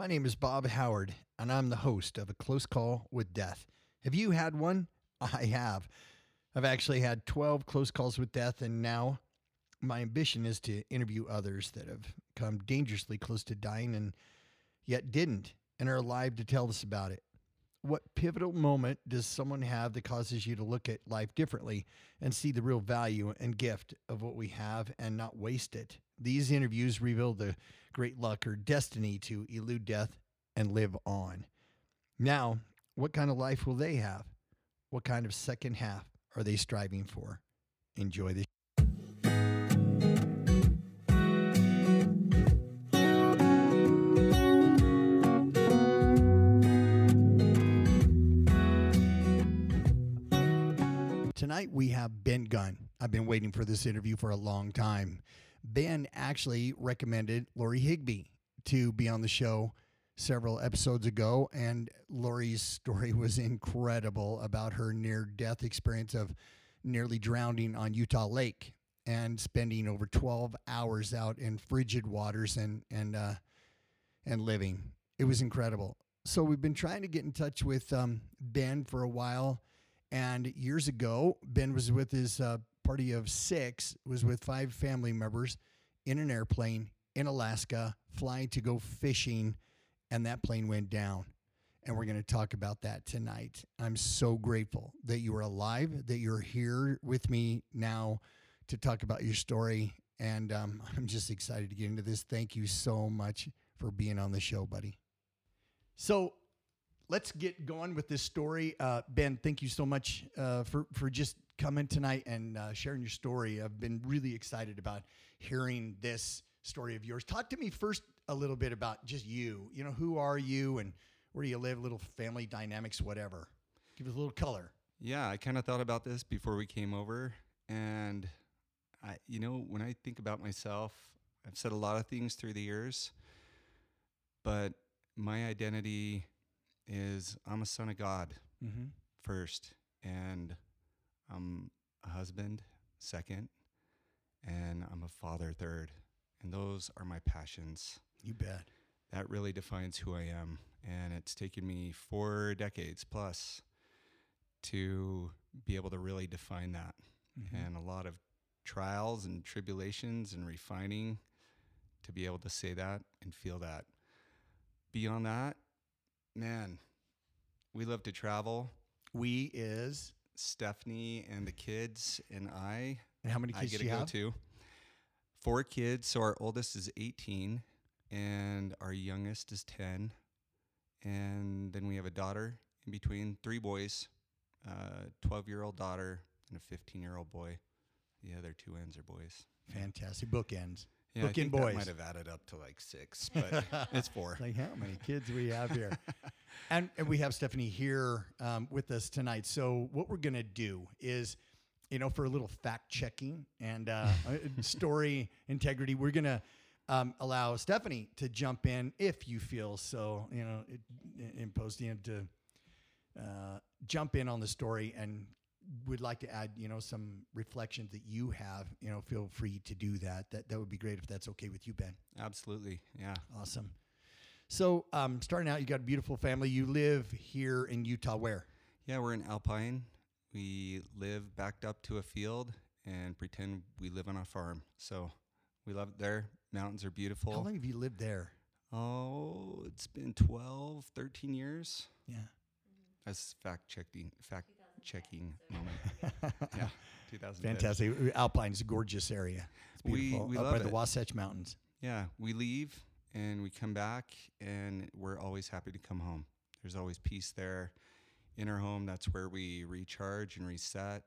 My name is Bob Howard, and I'm the host of A Close Call with Death. Have you had one? I have. I've actually had 12 close calls with death, and now my ambition is to interview others that have come dangerously close to dying and yet didn't and are alive to tell us about it. What pivotal moment does someone have that causes you to look at life differently and see the real value and gift of what we have and not waste it? These interviews reveal the great luck or destiny to elude death and live on. Now, what kind of life will they have? What kind of second half are they striving for? Enjoy the Tonight we have Ben Gunn. I've been waiting for this interview for a long time. Ben actually recommended Lori Higby to be on the show several episodes ago, and Lori's story was incredible about her near death experience of nearly drowning on Utah Lake and spending over 12 hours out in frigid waters and and uh, and living. It was incredible. So we've been trying to get in touch with um, Ben for a while and years ago, Ben was with his uh, party of six, was with five family members in an airplane in Alaska, flying to go fishing, and that plane went down. And we're going to talk about that tonight. I'm so grateful that you are alive, that you're here with me now to talk about your story. And um, I'm just excited to get into this. Thank you so much for being on the show, buddy. So, let's get going with this story. Uh, ben, thank you so much uh, for for just coming tonight and uh, sharing your story. I've been really excited about hearing this story of yours. Talk to me first a little bit about just you. You know, who are you and where do you live? Little family dynamics, whatever. Give us a little color. Yeah, I kind of thought about this before we came over, and I, you know, when I think about myself, I've said a lot of things through the years, but my identity is I'm a son of God mm-hmm. first, and I'm a husband second, and I'm a father third. And those are my passions. You bet. That really defines who I am. And it's taken me four decades plus to be able to really define that. Mm-hmm. And a lot of trials and tribulations and refining to be able to say that and feel that. Beyond that, man, we love to travel. We is Stephanie and the kids and I. And how many kids I get do you to go have? to. Four kids. So our oldest is 18 and our youngest is 10. And then we have a daughter in between, three boys, uh, a 12 year old daughter and a 15 year old boy. The other two ends are boys. Fantastic. Bookends. Yeah, Book boys. might have added up to like six, but it's four. Like how many kids we have here? and, and we have Stephanie here um, with us tonight. So what we're gonna do is, you know, for a little fact checking and uh, story integrity, we're gonna um, allow Stephanie to jump in if you feel so. You know, imposed you to uh, jump in on the story and would like to add, you know, some reflections that you have, you know, feel free to do that. That that would be great if that's okay with you, Ben. Absolutely. Yeah. Awesome. So, um, starting out, you got a beautiful family. You live here in Utah. Where? Yeah, we're in Alpine. We live backed up to a field and pretend we live on a farm. So we love it there. Mountains are beautiful. How long have you lived there? Oh, it's been 12, 13 years. Yeah. That's fact checking. Fact checking moment. yeah, 2000. Fantastic. Alpine is a gorgeous area. It's beautiful. We, we up love by it. the Wasatch Mountains. Yeah, we leave and we come back, and we're always happy to come home. There's always peace there in our home. That's where we recharge and reset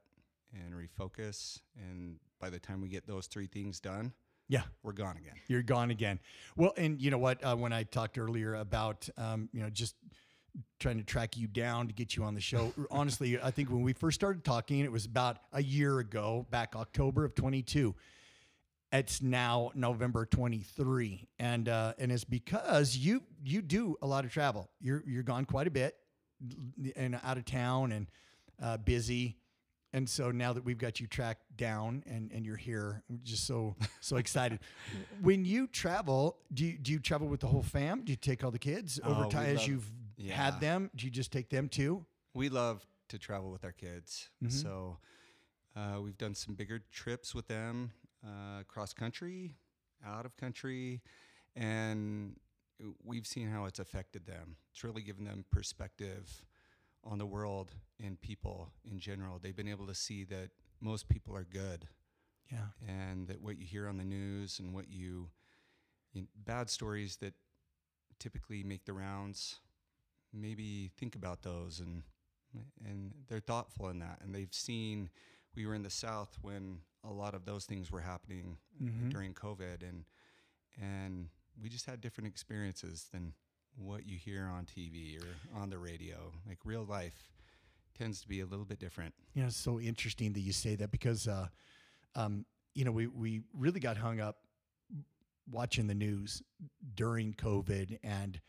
and refocus. And by the time we get those three things done, yeah, we're gone again. You're gone again. Well, and you know what? Uh, when I talked earlier about, um, you know, just trying to track you down to get you on the show. Honestly, I think when we first started talking, it was about a year ago, back October of 22. It's now November 23, and uh, and it's because you you do a lot of travel. You're you're gone quite a bit, and out of town and uh, busy. And so now that we've got you tracked down and, and you're here, I'm just so so excited. when you travel, do you, do you travel with the whole fam? Do you take all the kids Oh, over we time as love- you've Yeah. had them? Do you just take them too? We love to travel with our kids. Mhm. So uh, we've done some bigger trips with them, uh, cross country, out of country, and we've seen how it's affected them. It's really given them perspective on the world and people in general. They've been able to see that most people are good Yeah. and that what you hear on the news and what you, you bad stories that typically make the rounds maybe think about those and and they're thoughtful in that. And they've seen we were in the south when a lot of those things were happening Mhm. during covid and and we just had different experiences than what you hear on TV or on the radio. Like real life tends to be a little bit different. You know, it's so interesting that you say that because, uh, um, you know, we, we really got hung up watching the news during COVID and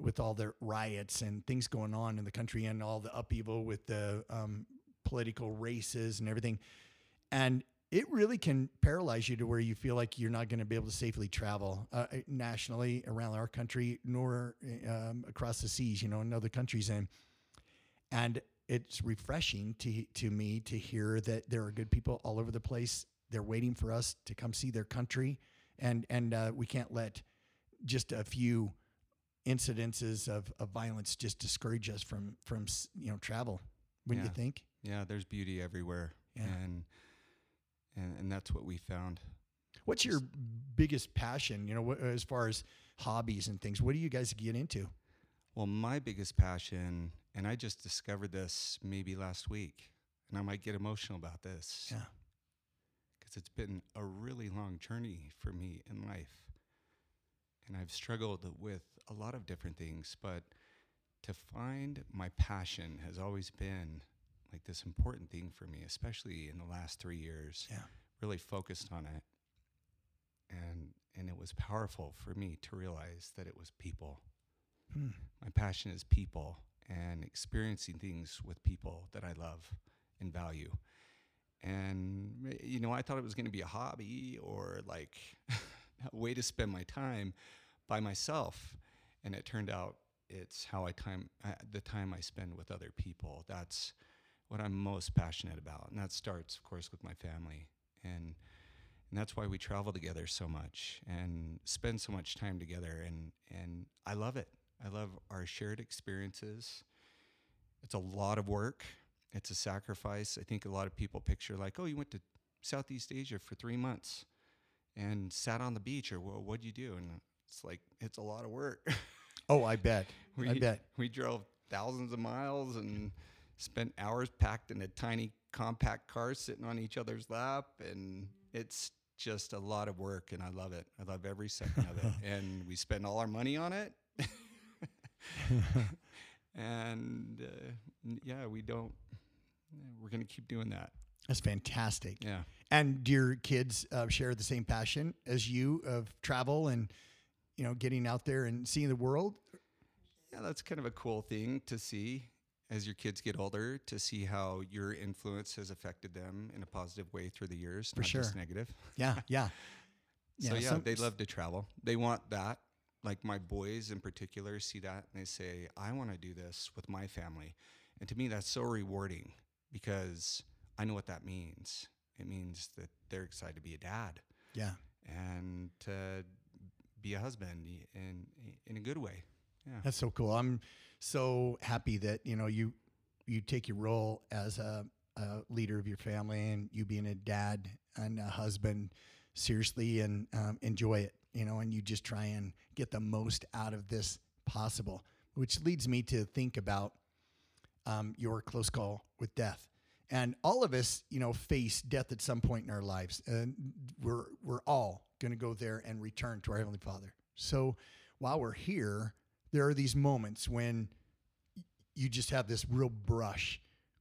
with all the riots and things going on in the country and all the upheaval with the um, political races and everything. And it really can paralyze you to where you feel like you're not going to be able to safely travel uh, nationally around our country, nor um, across the seas, you know, in other countries. And and it's refreshing to to me to hear that there are good people all over the place. They're waiting for us to come see their country, and and uh, we can't let just a few incidences of, of violence just discourage us from from you know travel. Wouldn't you Yeah. think? yeah there's beauty everywhere Yeah. and and and that's what we found What's your biggest passion? You know, what, as far as hobbies and things. What do you guys get into? Well, my biggest passion, and I just discovered this maybe last week, and I might get emotional about this. Yeah. Because it's been a really long journey for me in life. And I've struggled with a lot of different things, but to find my passion has always been like this important thing for me, especially in the last three years. Yeah. Really focused on it. And and it was powerful for me to realize that it was people Hmm. my passion is people and experiencing things with people that I love and value. And you know, I thought it was going to be a hobby or like way to spend my time by myself, and it turned out it's how I time uh, the time I spend with other people. That's what I'm most passionate about, and that starts, of course, with my family and. And that's why we travel together so much and spend so much time together and and I love it. I love our shared experiences. It's a lot of work. It's a sacrifice. I think a lot of people picture like, oh, you went to Southeast Asia for three months and sat on the beach, or well, what'd you do? And it's like it's a lot of work. Oh, I bet. we, I bet. we drove thousands of miles and spent hours packed in a tiny compact car sitting on each other's lap, and it's just a lot of work, and I love it. I love every second of it, and we spend all our money on it. and uh, yeah, we don't. We're gonna keep doing that. That's fantastic. Yeah. And do your kids uh, share the same passion as you of travel and you know getting out there and seeing the world? Yeah, that's kind of a cool thing to see as your kids get older to see how your influence has affected them in a positive way through the years, For not just sure. negative. Yeah, yeah. so yeah, some- they love to travel. They want that. Like my boys in particular see that and they say, "I want to do this with my family." And to me that's so rewarding because I know what that means. It means that they're excited to be a dad Yeah. and to be a husband in in a good way. Yeah. That's so cool. I'm so happy that you know you you take your role as a, a leader of your family and you being a dad and a husband seriously and um, enjoy it. You know, and you just try and get the most out of this possible. Which leads me to think about um, your close call with death. And all of us, you know, face death at some point in our lives, and we're we're all going to go there and return to our heavenly Father. So while we're here, there are these moments when you just have this real brush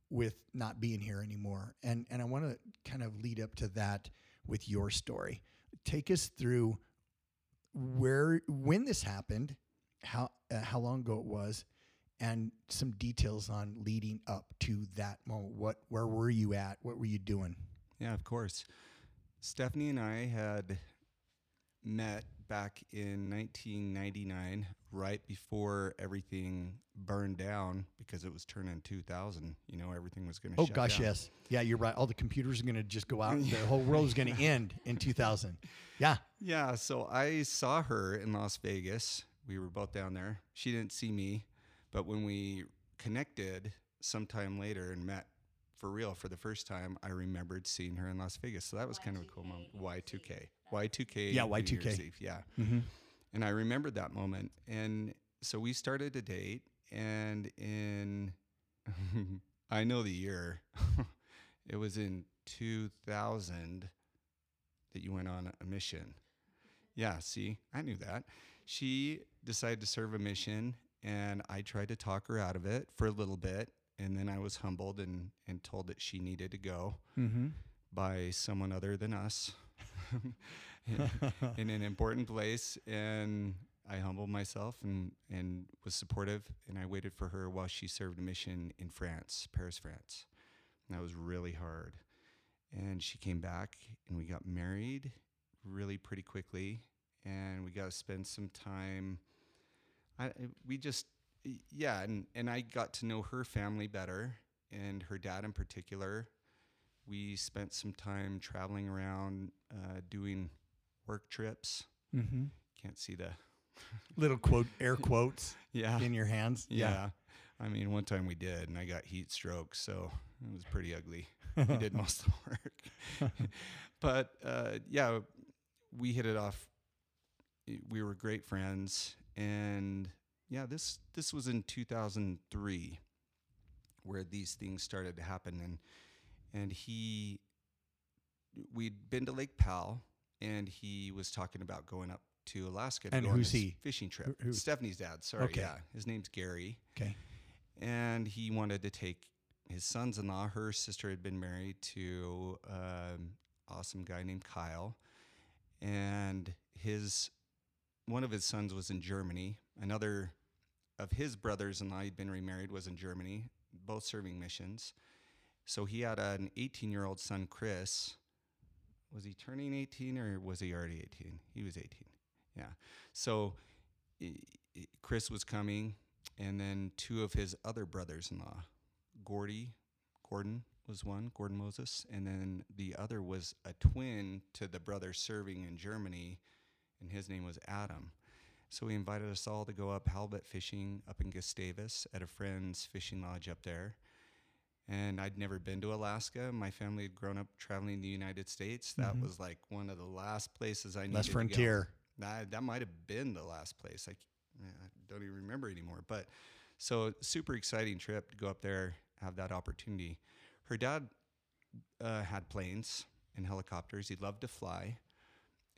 with not being here anymore. And and I want to kind of lead up to that with your story. Take us through where when this happened, how uh, how long ago it was, and some details on leading up to that moment. What, where were you at? What were you doing? Yeah, of course. Stephanie and I had met back in 1999, right before everything burned down because it was turning 2000. You know, everything was going to. Oh gosh, down. yes, yeah, you're right. All the computers are going to just go out. The whole world is going to end in 2000. Yeah. Yeah. So I saw her in Las Vegas. We were both down there. She didn't see me, but when we connected sometime later and met for real for the first time, I remembered seeing her in Las Vegas. So that was Y2K. kind of a cool moment. Y2K. Y2K. Yeah, Y2K. Yeah. Mm-hmm. And I remembered that moment. And so we started to date. And in, I know the year, it was in 2000 that you went on a mission. Yeah, see, I knew that. She decided to serve a mission, and I tried to talk her out of it for a little bit and then I was humbled and and told that she needed to go mm-hmm. by someone other than us in, in, an important place. And I humbled myself and and was supportive. And I waited for her while she served a mission in France, Paris, France. And that was really hard. And she came back, and we got married really pretty quickly. And we got to spend some time. I, we just yeah, and and I got to know her family better and her dad in particular. We spent some time traveling around, uh, doing work trips. Mm-hmm. Can't see the little quote air quotes. yeah, in your hands. Yeah. yeah. I mean, one time we did, and I got heat stroke, so it was pretty ugly. we did most of the work, but uh, yeah, we hit it off. We were great friends, and yeah, this this was in 2003 where these things started to happen and and he we'd been to Lake Powell and he was talking about going up to Alaska to and go who's he? fishing trip. Who, Stephanie's dad, sorry. Okay. Yeah. His name's Gary. Okay. And he wanted to take his sons in law. Her sister had been married to an awesome guy named Kyle. And his one of his sons was in Germany. Another of his brothers-in-law, he'd been remarried, was in Germany, both serving missions. So he had an 18-year-old son, Chris. Was he turning 18 or was he already 18? He was 18. Yeah. So Chris was coming, and then two of his other brothers-in-law, Gordy, Gordon was one, Gordon Moses, and then the other was a twin to the brother serving in Germany, and his name was Adam. So he invited us all to go up halibut fishing up in Gustavus at a friend's fishing lodge up there. And I'd never been to Alaska. My family had grown up traveling the United States. That mm-hmm. was like one of the last places I needed last frontier. That, that might have been the last place. I, I don't even remember anymore. But so super exciting trip to go up there, have that opportunity. Her dad uh, had planes and helicopters. He loved to fly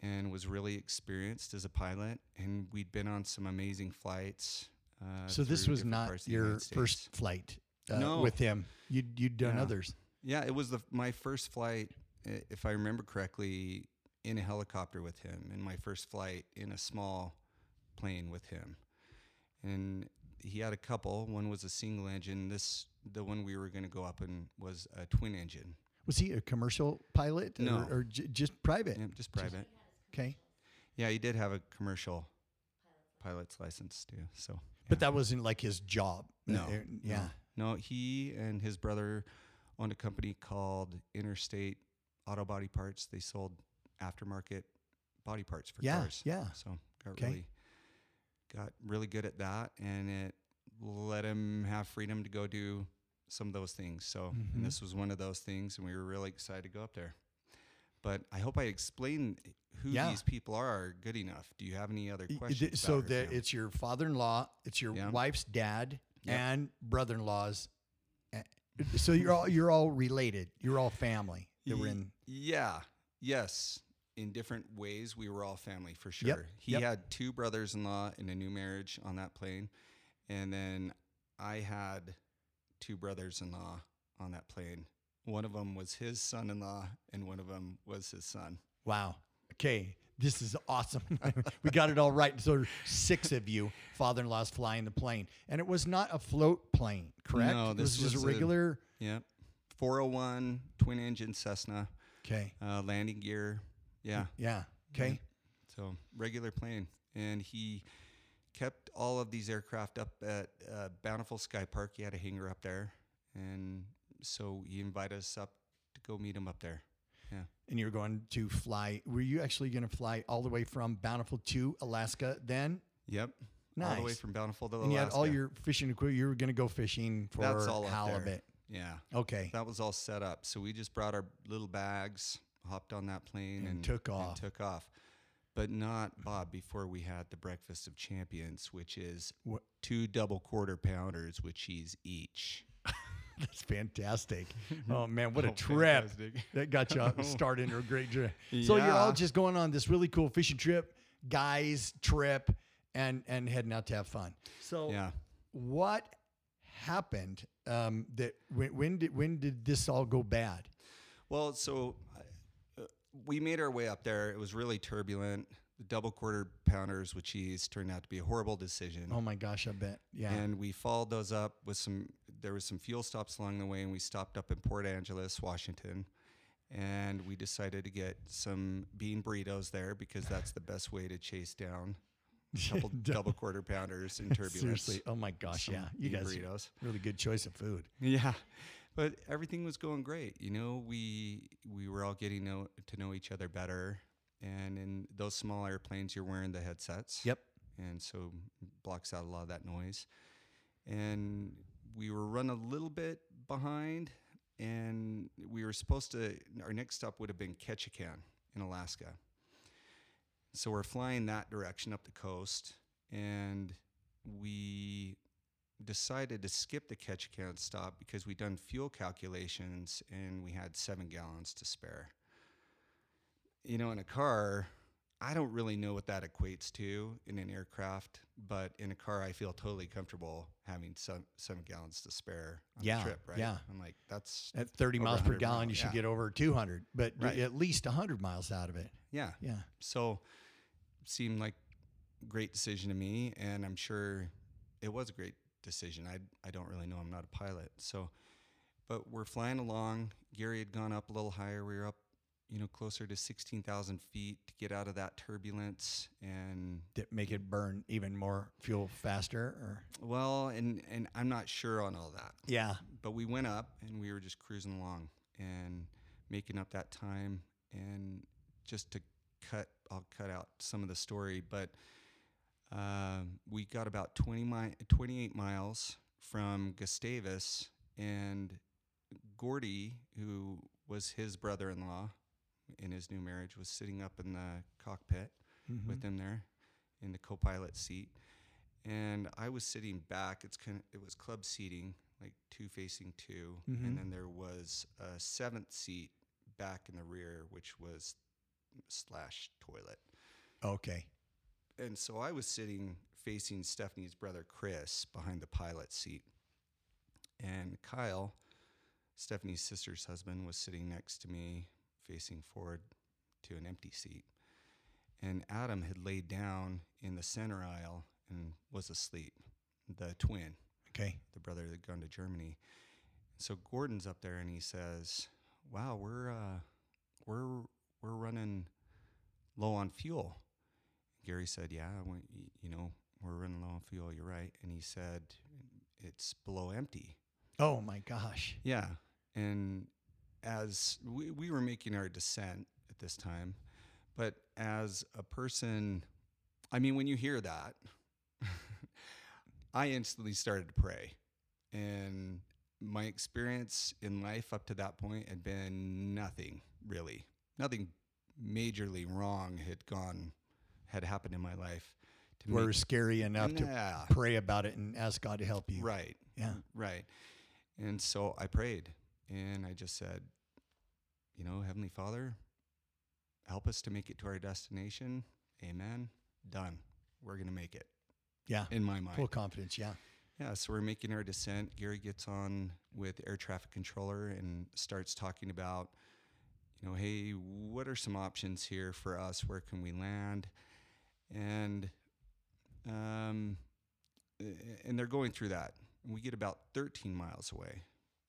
and was really experienced as a pilot. And we'd been on some amazing flights. Uh, so this was not your first flight uh, no. with him. You'd you'd done yeah. others. Yeah, it was the my first flight, if I remember correctly, in a helicopter with him, and my first flight in a small plane with him. And he had a couple. One was a single engine. This the one we were going to go up in was a twin engine. Was he a commercial pilot? No, or, or j- just private? Yeah, just private. Okay. Yeah, he did have a commercial pilot's license too. So, yeah. but that wasn't like his job. No. Yeah. No. no, he and his brother owned a company called Interstate Auto Body Parts. They sold aftermarket body parts for yeah, cars. Yeah. So got really got really good at that, and it let him have freedom to go do some of those things. So, mm-hmm. and this was one of those things, and we were really excited to go up there. But I hope I explained who yeah. these people are good enough. Do you have any other questions? So that it's your father-in-law, it's your yeah. wife's dad, yep. and brother-in-laws. Eh, so you're all you're all related. You're all family. That were in. Yeah. Yes. In different ways, we were all family for sure. Yep. He yep. had two brothers-in-law in a new marriage on that plane, and then I had two brothers-in-law on that plane one of them was his son-in-law, and one of them was his son. Wow. Okay, This is awesome. we got it all right. So six of you, father-in-law's flying the plane, and it was not a float plane, correct? No, this was just was a a- regular. Yep. 401 twin engine Cessna, Okay. uh, landing gear. Yeah. Yeah. Okay. So regular plane, and he kept all of these aircraft up at uh, Bountiful Sky Park. He had a hangar up there, and so he invited us up to go meet him up there. Yeah. And you're going to fly. Were you actually going to fly all the way from Bountiful to Alaska then? Yep. All the way from Bountiful to Alaska. And you had all your fishing equipment. You were going to go fishing for That's all halibut. yeah. Okay. That was all set up. So we just brought our little bags, hopped on that plane, And and, took off. took off. But not Bob before we had the breakfast of champions, which is What- two double quarter pounders with cheese each. That's fantastic. Oh man, what a Oh, trip! fantastic. That got you started into a great trip. So you're all just going on this really cool fishing trip, guys trip, and and heading out to have fun. So Yeah. what happened? Um, that when, when did when did this all go bad? Well, so uh, we made our way up there. It was really turbulent. The double quarter pounders with cheese turned out to be a horrible decision. Oh my gosh, I bet. Yeah. And we followed those up with some. There was some fuel stops along the way, and we stopped up in Port Angeles, Washington, and we decided to get some bean burritos there because that's the best way to chase down couple double quarter pounders in turbulence. Seriously. Oh my gosh. Some Yeah. You bean guys burritos. really good choice of food. Yeah, but everything was going great. You know, we we were all getting know, to know each other better, and in those small airplanes, you're wearing the headsets. Yep. and so blocks out a lot of that noise. And we were run a little bit behind, and we were supposed to. Our next stop would have been Ketchikan in Alaska. So we're flying that direction up the coast, and we decided to skip the Ketchikan stop because we'd done fuel calculations and we had seven gallons to spare. You know, in a car, I don't really know what that equates to in an aircraft, but in a car, I feel totally comfortable having seven, seven gallons to spare on Yeah, the trip, right? yeah. I'm like, that's, At 30 miles per gallon, mile, you should yeah. get over 200, but Right. at least 100 miles out of it. yeah. Yeah. So seemed like great decision to me, and I'm sure it was a great decision. I I don't really know. I'm not a pilot, so but we're flying along. Gary had gone up a little higher. We were up, you know, closer to sixteen thousand feet to get out of that turbulence. And That make it burn even more fuel faster or well, and and I'm not sure on all that. yeah but we went up and we were just cruising along and making up that time and just to cut i'll cut out some of the story but um, we got about 20 mi- 28 miles from gustavus and gordy who was his brother-in-law in his new marriage was sitting up in the cockpit Mm-hmm. with him there in the co-pilot seat. And i was sitting back. It's kind of it was club seating like two facing 2 Mhm. and then there was a seventh seat back in the rear which was slash toilet. Okay. And so i was sitting facing stephanie's brother chris behind the pilot seat. And kyle stephanie's sister's husband was sitting next to me facing forward to an empty seat and Adam had laid down in the center aisle and was asleep. The twin, okay the brother that had gone to Germany. So Gordon's up there and he says, "Wow, we're uh, we're we're running low on fuel." Gary said, "Yeah, we, you know, we're running low on fuel. You're right." And he said, "It's below empty." oh my gosh Yeah. And as we, we were making our descent at this time, but as a person, I mean, when you hear that, I instantly started to pray. And my experience in life up to that point had been nothing really. Nothing majorly wrong had gone, had happened in my life. To we're scary enough to pray about it and ask god to help you Right. yeah Right. And so I prayed and I just said, you know, Heavenly Father, help us to make it to our destination. Amen. Done. We're going to make it yeah in my mind. full confidence yeah Yeah, so we're making our descent. Gary gets on with air traffic controller and starts talking about, you know, hey, what are some options here for us? Where can we land? And um, and they're going through that. And we get about 13 miles away.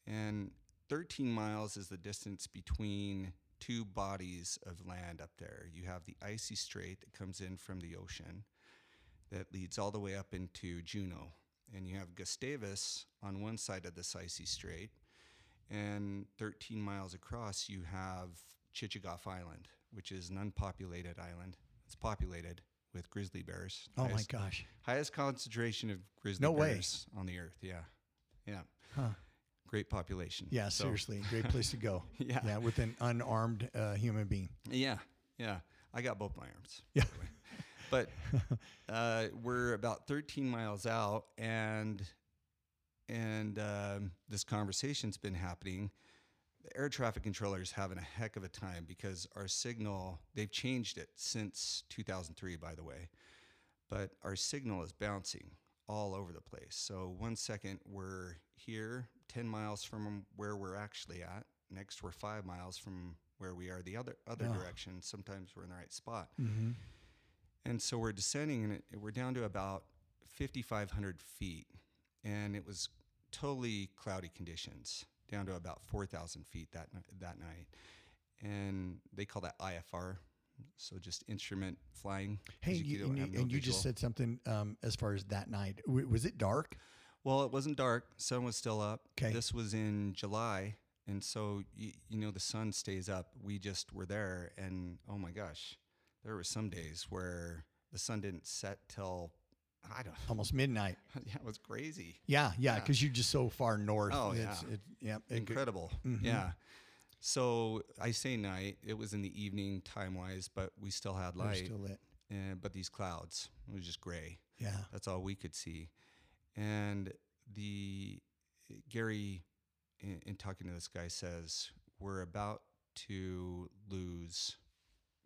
And 13 miles is the distance between two bodies of land up there. You have the icy strait that comes in from the ocean that leads all the way up into Juneau. And you have Gustavus on one side of this icy strait. And 13 miles across, you have Chichagof Island, which is an unpopulated island. It's populated with grizzly bears. Oh highest, my gosh. Highest concentration of grizzly No way. bears on the earth. Yeah. Yeah. Huh. Great population. Yeah, So- seriously, great place to go. Yeah. Yeah, with an unarmed uh, human being. Yeah, yeah. I got both my arms. Yeah. by the way. But uh, we're about 13 miles out, and and um, this conversation's been happening. The air traffic controller is having a heck of a time because our signal they've changed it since 2003, by the way. But our signal is bouncing all over the place. So one second we're here, 10 miles from where we're actually at. Next we're five miles from where we are the other other Oh. direction. Sometimes we're in the right spot. Mm-hmm. And so we're descending, and it, we're down to about 5,500 feet, and it was totally cloudy conditions, down to about 4,000 feet that that night, and they call that IFR, so just instrument flying. Hey, you you, and, you, no and you just said something um, as far as that night. W- was it dark? Well, it wasn't dark. Sun was still up. 'Kay. This was in July, and so y- you know the sun stays up. We just were there, and oh my gosh, there were some days where the sun didn't set till I don't. Almost midnight. yeah, it was crazy. Yeah, yeah, Yeah. because you're just so far north. Oh, It's- yeah. It, yeah. it could- Incredible. Mhm. Yeah. So I say night. It was in the evening time wise, but we still had light. still lit. and, but these clouds, it was just gray. Yeah. That's all we could see. And the Gary, in, in talking to this guy, says we're about to lose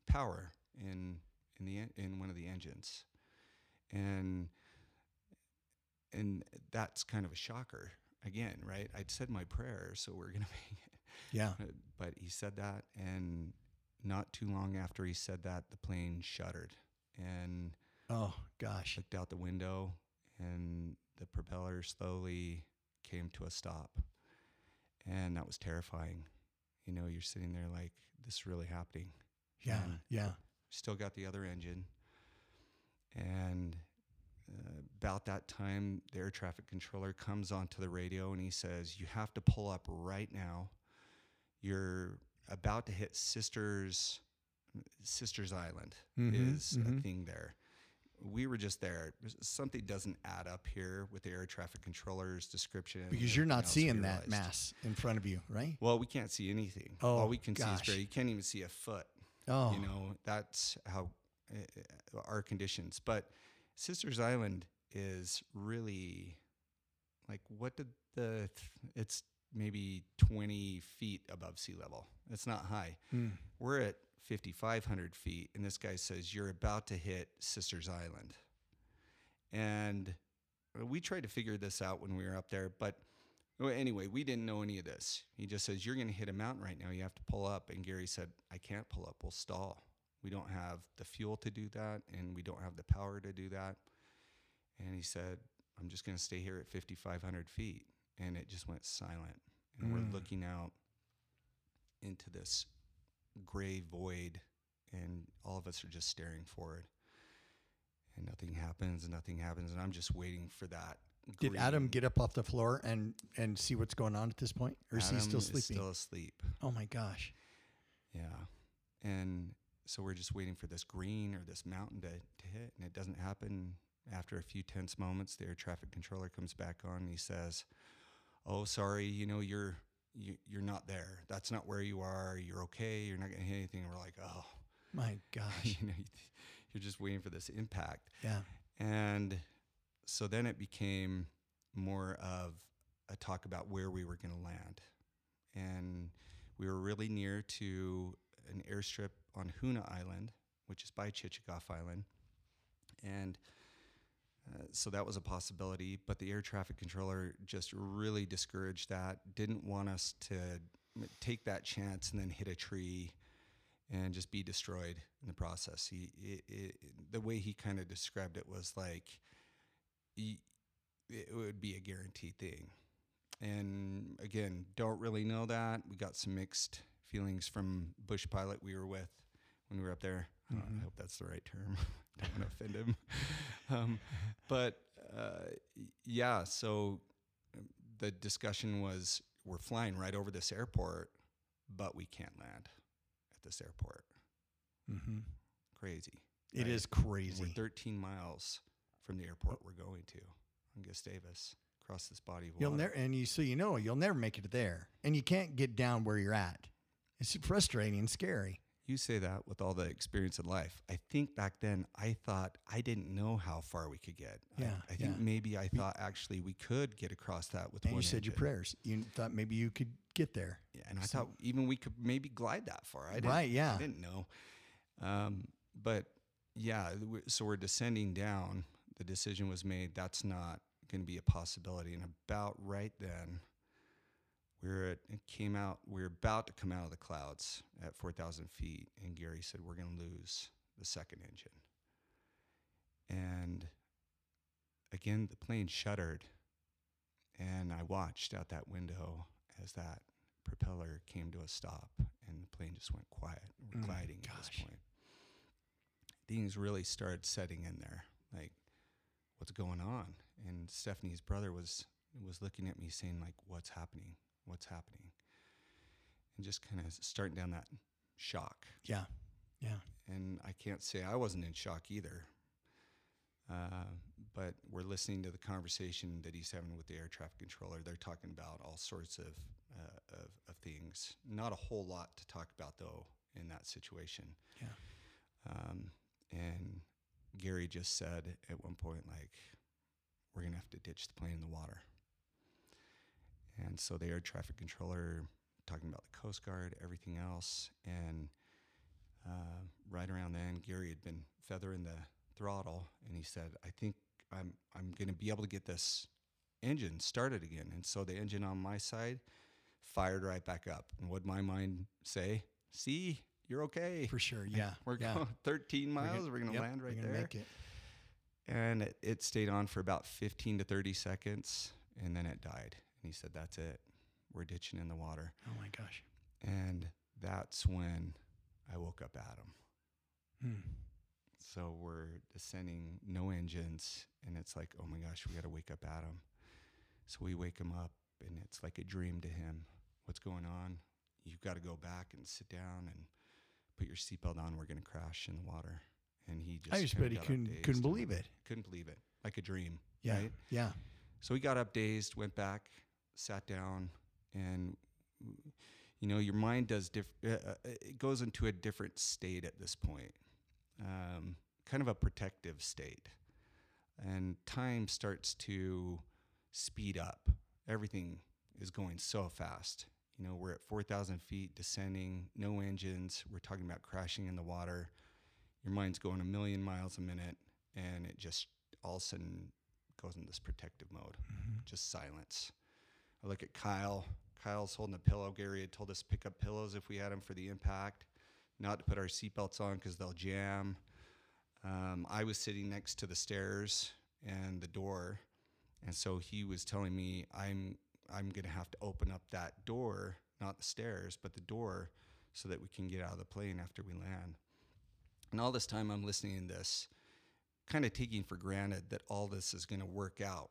power in in the in one of the engines, and and that's kind of a shocker. Again, right? I'd said my prayer, so we're gonna make it. Yeah. But he said that, and not too long after he said that, the plane shuddered, and Oh gosh. looked out the window and the propeller slowly came to a stop. And that was terrifying. You know, you're sitting there like, this is really happening. Yeah. And Yeah. Still got the other engine. And uh, about that time, the air traffic controller comes onto the radio and he says, You have to pull up right now. You're about to hit Sisters Sisters Island Mhm, is a mhm. thing there. We were just there. Something doesn't add up here with the air traffic controller's description. Because you're not seeing that mass in front of you, right? Well, we can't see anything. Oh, All we can see gosh. is gray. You can't even see a foot. Oh. You know, that's how uh, our conditions. But Sisters Island is really like what did the it's maybe 20 feet above sea level. It's not high. Hmm. We're at 5,500 feet, and this guy says you're about to hit Sisters Island. And we tried to figure this out when we were up there, but anyway, we didn't know any of this. He just says, You're going to hit a mountain right now. You have to pull up. And Gary said, I can't pull up. We'll stall. We don't have the fuel to do that, and we don't have the power to do that. And he said, I'm just going to stay here at 5,500 feet. And it just went silent. And Mm. we're looking out into this gray void, and all of us are just staring forward. And nothing happens, and nothing happens. And I'm just waiting for that. Did Adam get up off the floor and and see what's going on at this point, or is he still sleeping? still asleep. oh my gosh. Yeah. And so we're just waiting for this green or this mountain to, to hit, and it doesn't happen. After a few tense moments, the air traffic controller comes back on and he says, Oh, sorry, you know, you're you, you're not there. That's not where you are. You're okay. You're not going to hit anything. And we're like, oh, My gosh. you know, you're just waiting for this impact. Yeah. And so then it became more of a talk about where we were going to land. And we were really near to an airstrip on Hoonah Island, which is by Chichagof Island. And uh, so that was a possibility, but the air traffic controller just really discouraged that, didn't want us to take that chance and then hit a tree and just be destroyed in the process. He, it, it, the way he kind of described it was like he, it would be a guaranteed thing. And again, don't really know that. We got some mixed feelings from Bush Pilot we were with when we were up there. I, don't, Mhm. I hope that's the right term. don't want to offend him. Um, but uh, yeah, so um, the discussion was we're flying right over this airport, but we can't land at this airport. Mm-hmm. Crazy. It right? is We're crazy. 13 miles from the airport we're going to on Gustavus, across this body of You'll water. never, and you so you know you'll never make it there, and you can't get down where you're at. It's frustrating and scary. You say that with all the experience in life. I think back then I thought I didn't know how far we could get. Yeah, I, think yeah. maybe I thought actually we could get across that with And one you said your prayers. You thought maybe you could get there. Yeah, and I thought even we could maybe glide that far. I didn't, Right, yeah. I didn't know. Um, but yeah, so we're descending down. The decision was made. That's not going to be a possibility. And about right then, we were at, it came out. We were about to come out of the clouds at four thousand feet, and Gary said we're going to lose the second engine. And again, the plane shuddered, and I watched out that window as that propeller came to a stop and the plane just went quiet. We're Mm, gliding at this point. Things really started setting in there. Like, what's going on? And Stephanie's brother was was looking at me saying, like, what's happening? What's happening? And just kind of starting down that shock. Yeah, yeah. And I can't say I wasn't in shock either. Uh, but we're listening to the conversation that he's having with the air traffic controller. They're talking about all sorts of, uh, of, of things. Not a whole lot to talk about, though, in that situation. Yeah. Um, and Gary just said at one point, like, we're going to have to ditch the plane in the water. And so the air traffic controller talking about the Coast Guard, everything else. And uh, right around then, Gary had been feathering the throttle, and he said, "I think I'm I'm going to be able to get this engine started again." And so the engine on my side fired right back up. And what my mind say? See, you're okay. For sure. Yeah. We're yeah. going 13 We're miles. gonna- We're going to yep, land we're right gonna there. Make it. And it, it stayed on for about 15 to 30 seconds, and then it died. And he said, "That's it. We're ditching in the water." Oh my gosh. And that's when I woke up Adam. Hmm. So we're descending, no engines, and it's like, oh my gosh, we got to wake up Adam. So we wake him up, and it's like a dream to him. What's going on? You've got to go back and sit down and put your seatbelt on. We're going to crash in the water. And he just I just bet he couldn't couldn't believe it. Couldn't believe it, like a dream. Yeah. Right? Yeah. So we got up dazed, went back, sat down, and you know your mind does diff- uh, uh, it goes into a different state at this point, um, kind of a protective state, and time starts to speed up. Everything is going so fast. You know, we're at 4,000 feet descending, no engines. We're talking about crashing in the water. Your mind's going a million miles a minute, and it just all of a sudden goes in this protective mode, Mhm. just silence. I look at Kyle. Kyle's holding a pillow. Gary had told us to pick up pillows if we had them for the impact, not to put our seatbelts on because they'll jam. Um, I was sitting next to the stairs and the door, and so he was telling me I'm I'm gonna have to open up that door, not the stairs, but the door, so that we can get out of the plane after we land. And all this time, I'm listening to this, kind of taking for granted that all this is to work out.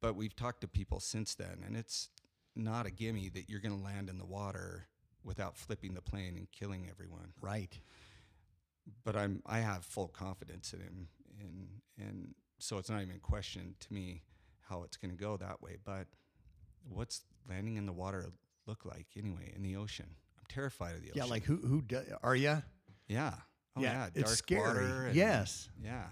But we've talked to people since then, and it's not a gimme that you're going to land in the water without flipping the plane and killing everyone. Right. But I'm I have full confidence in him, and and so it's not even a question to me how it's going to go that way. But what's landing in the water look like anyway in the ocean? I'm terrified of the ocean. Yeah. Like who who do, are you? yeah, oh yeah, It's dark scary. water and- yes. yeah.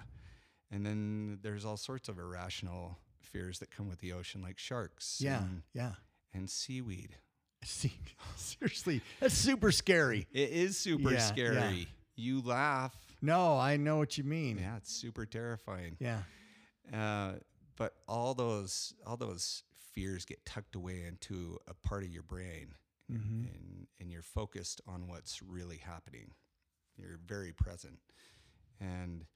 And then there's all sorts of irrational fears that come with the ocean, like sharks Yeah. and, Yeah. and seaweed. See, seriously, that's super scary. It is super Yeah, scary. yeah. You laugh. No, I know what you mean. Yeah, it's super terrifying. Yeah. Uh, but all those all those fears get tucked away into a part of your brain Mhm. and and you're focused on what's really happening. You're very present. And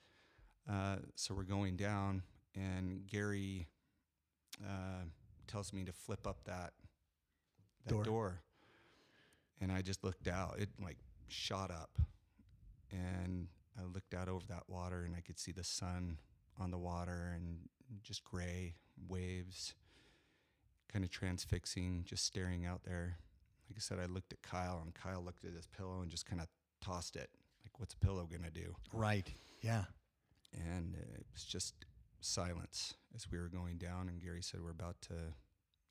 uh, so we're going down, and Gary uh, tells me to flip up that that Door. door. And I just looked out. It like shot up, and I looked out over that water, and I could see the sun on the water, and just gray waves, kind of transfixing, just staring out there. Like I said, I looked at Kyle, and Kyle looked at his pillow and just kind of tossed it. Like, what's a pillow gonna do? Right. Yeah. and it was just silence as we were going down. And Gary said, "We're about to,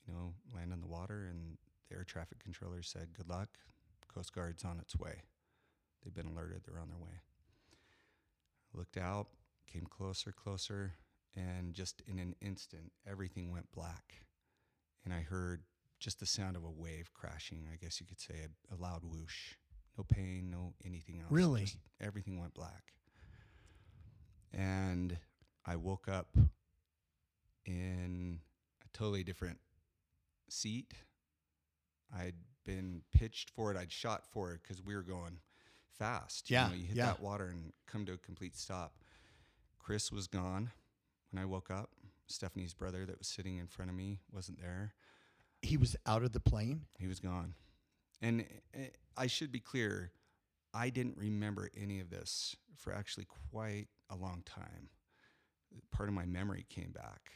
you know, land in the water." And the air traffic controller said, "Good luck. Coast Guard's on its way. They've been alerted. They're on their way." Looked out, came closer, closer, and just in an instant, everything went black. And I heard just the sound of a wave crashing. I guess you could say a, a loud whoosh. No pain, no anything else. Really? Just everything went black and I woke up in a totally different seat. I'd been pitched for it. I'd shot for it because we were going fast. Yeah, you, know, you hit yeah. that water and come to a complete stop. Chris was gone when I woke up. Stephanie's brother, that was sitting in front of me, wasn't there. He was out of the plane. He was gone. And uh, I should be clear, I didn't remember any of this for actually quite a long time. Part of my memory came back,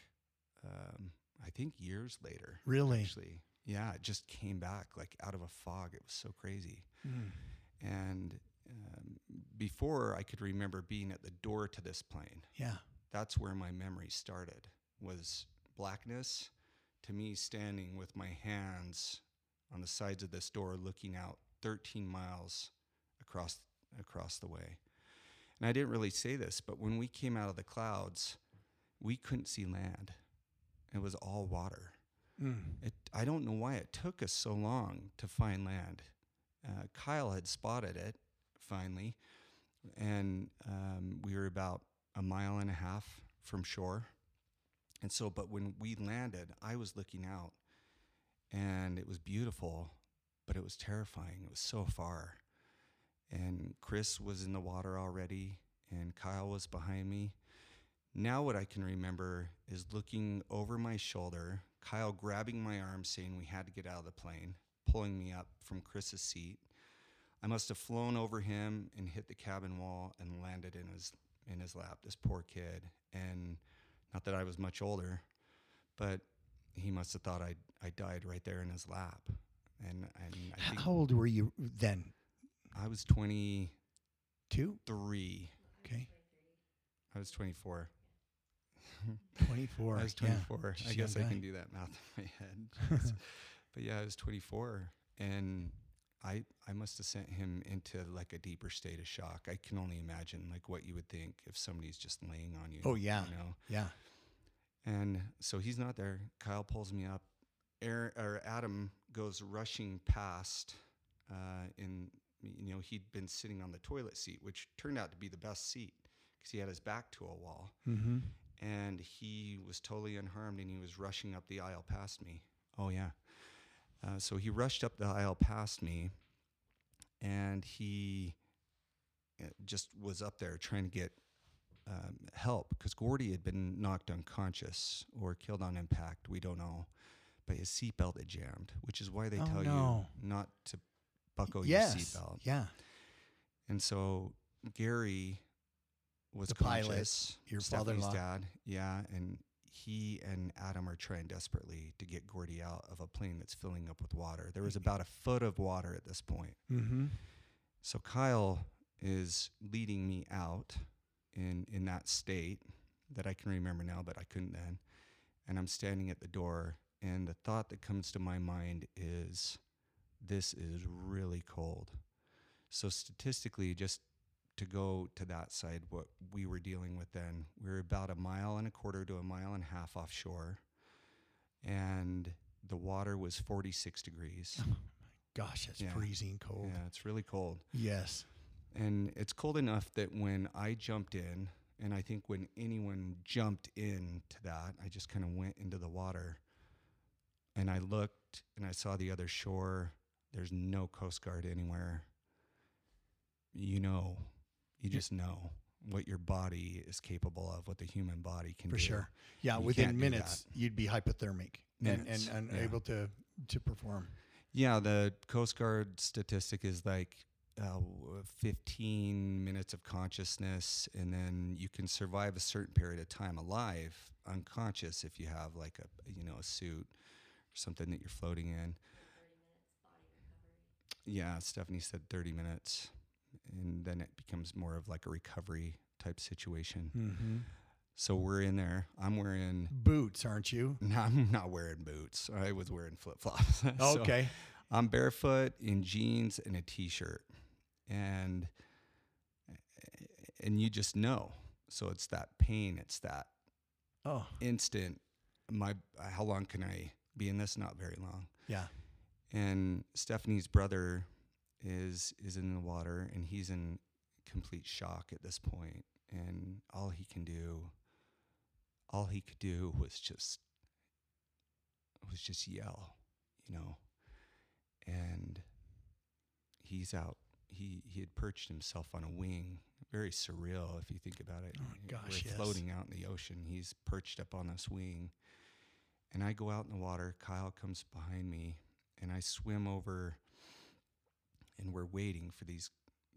um, I think years later. Really? Actually. Yeah, it just came back like out of a fog. It was so crazy. Mm. And um, before I could remember being at the door to this plane, Yeah. that's where my memory started was blackness to me standing with my hands on the sides of this door looking out 13 miles across across the way and i didn't really say this but when we came out of the clouds we couldn't see land. It was all water. Mm. it, i don't know why it took us so long to find land. Uh, kyle had spotted it finally and um, we were about a mile and a half from shore. And so but when we landed i was looking out and it was beautiful but it was terrifying. It was so far and chris was in the water already and kyle was behind me. Now what i can remember is looking over my shoulder kyle grabbing my arm saying we had to get out of the plane pulling me up from chris's seat. I must have flown over him and hit the cabin wall and landed in his in his lap this poor kid. And not that i was much older but he must have thought i i died right there in his lap. And and i think How old were you then? I was 23 Two. Okay. i was 24 Twenty-four. I was 24. Just I guess I guy. can do that math in my head. But yeah, I was 24, and I I must have sent him into like a deeper state of shock. I can only imagine like what you would think if somebody's just laying on you. Oh, yeah. you know. Yeah. And so he's not there. Kyle pulls me up. Aaron, or Adam goes rushing past. Uh, in you know he'd been sitting on the toilet seat, which turned out to be the best seat because he had his back to a wall Mm-hmm. and he was totally unharmed and he was rushing up the aisle past me. Oh, yeah. Uh, so he rushed up the aisle past me and he uh, just was up there trying to get um, help because Gordy had been knocked unconscious or killed on impact. We don't know. But his seatbelt had jammed, which is why they Oh, tell no. you not to buckle yes. your seatbelt. Yeah. And so Gary was The pilot, your Stephanie's dad, yeah, and he and Adam are trying desperately to get Gordy out of a plane that's filling up with water. There was about a foot of water at this point. Mm-hmm. So Kyle is leading me out in in that state that I can remember now, but I couldn't then. And I'm standing at the door, and the thought that comes to my mind is, this is really cold. So statistically, just to go to that side, what we were dealing with then, we were about a mile and a quarter to a mile and a half offshore, and the water was 46 degrees. Oh my gosh, it's Yeah. freezing cold. Yeah, it's really cold. Yes. And it's cold enough that when I jumped in, and I think when anyone jumped into that, I just kind of went into the water. and I looked and I saw the other shore. There's no Coast Guard anywhere. You know, you just know what your body is capable of, what the human body can do. For do. sure. Yeah, You within minutes you'd be hypothermic and, Minutes, and yeah. unable to to perform. Yeah, the Coast Guard statistic is like uh, 15 minutes of consciousness, and then you can survive a certain period of time alive, unconscious, if you have like a you know a suit or something that you're floating in. Yeah, Stephanie said 30 minutes, and then it becomes more of like a recovery type situation. Mm-hmm. So we're in there. I'm wearing. Boots, aren't you? No, I'm not wearing boots. I was wearing flip flops. okay. I'm barefoot in jeans and a t-shirt, and and you just know. So it's that pain. It's that Oh, instant. My how long can I be in this? Not very long. yeah. And Stephanie's brother is is in the water, and he's in complete shock at this point. And all he can do, all he could do was just was just yell, you know. And he's out. He he had perched himself on a wing. Very surreal if you think about it. Oh, We're yes. floating out in the ocean. He's perched up on this wing. And I go out in the water. Kyle comes behind me, and I swim over. And we're waiting for these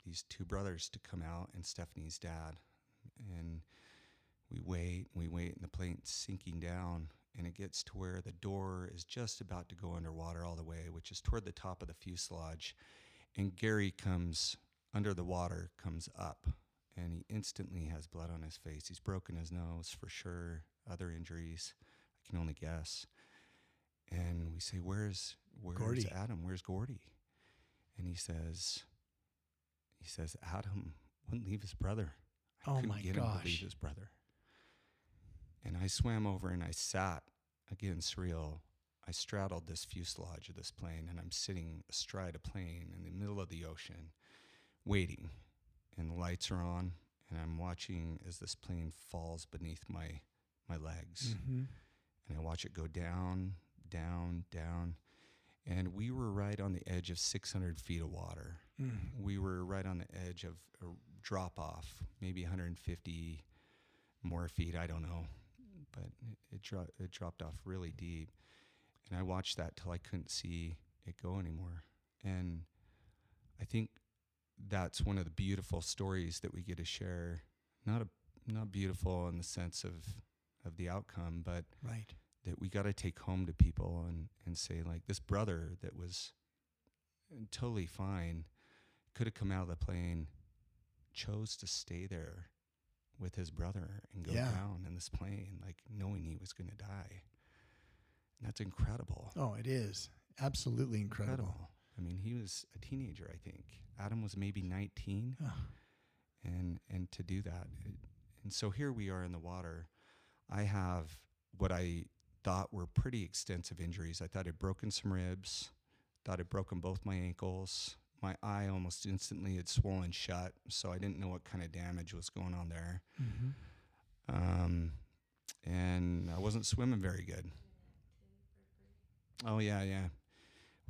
these two brothers to come out and Stephanie's dad. And we wait, and we wait, and the plane's sinking down, and it gets to where the door is just about to go underwater all the way, which is toward the top of the fuselage. And Gary comes under the water, comes up, and he instantly has blood on his face. He's broken his nose for sure, other injuries. I can only guess. And we say, Where's where's Gordy. Adam? Where's Gordy? And he says, he says, Adam wouldn't leave his brother. I Oh couldn't my get him to leave gosh. his brother. And I swam over and I sat again surreal. I straddled this fuselage of this plane and I'm sitting astride a plane in the middle of the ocean, waiting. And the lights are on, and I'm watching as this plane falls beneath my my legs Mm-hmm. and I watch it go down, down, down. And we were right on the edge of 600 feet of water. Mm. We were right on the edge of a drop off, maybe 150 more feet. I don't know, but it, it, dro- it dropped off really deep. And I watched that till I couldn't see it go anymore. And I think that's one of the beautiful stories that we get to share. Not a not beautiful in the sense of of the outcome, but Right. That we got to take home to people and, and say like this brother that was totally fine could have come out of the plane chose to stay there with his brother and go Yeah. down in this plane like knowing he was going to die. And that's incredible. Oh, it is. Absolutely incredible. i mean he was a teenager i think. Adam was maybe 19 Oh, and and to do that it, and so here we are in the water. I have what i thought were pretty extensive injuries. I thought i'd broken some ribs thought i'd broken both my ankles. My eye almost instantly had swollen shut so i didn't know what kind of damage was going on there. Mhm. um, and i wasn't swimming very good. Oh yeah yeah.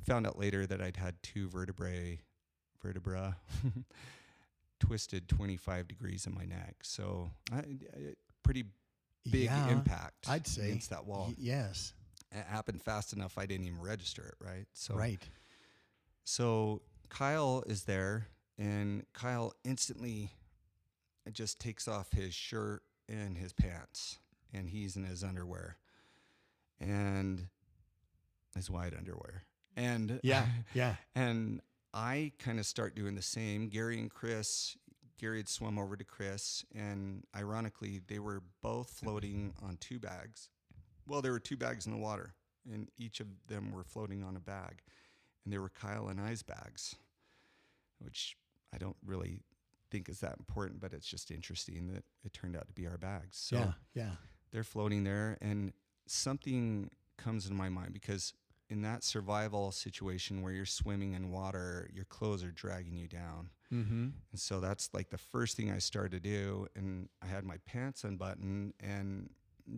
Found out later that i'd had two vertebrae vertebra twisted 25 degrees in my neck. So I, I- pretty big yeah, impact I'd say against that wall y- yes. it happened fast enough i didn't even register it right so right. so Kyle is there, and Kyle instantly just takes off his shirt and his pants, and he's in his underwear and his white underwear. And Yeah. Yeah. and I kind of start doing the same. Gary and Chris, Gary had swum over to Chris, and ironically, they were both floating on two bags. Well, there were two bags in the water, and each of them were floating on a bag. And they were Kyle and I's bags, which I don't really think is that important, but it's just interesting that it turned out to be our bags. So yeah. Yeah. they're floating there and something comes in my mind because in that survival situation where you're swimming in water your clothes are dragging you down Mm-hmm. and so that's like the first thing i started to do and i had my pants unbuttoned and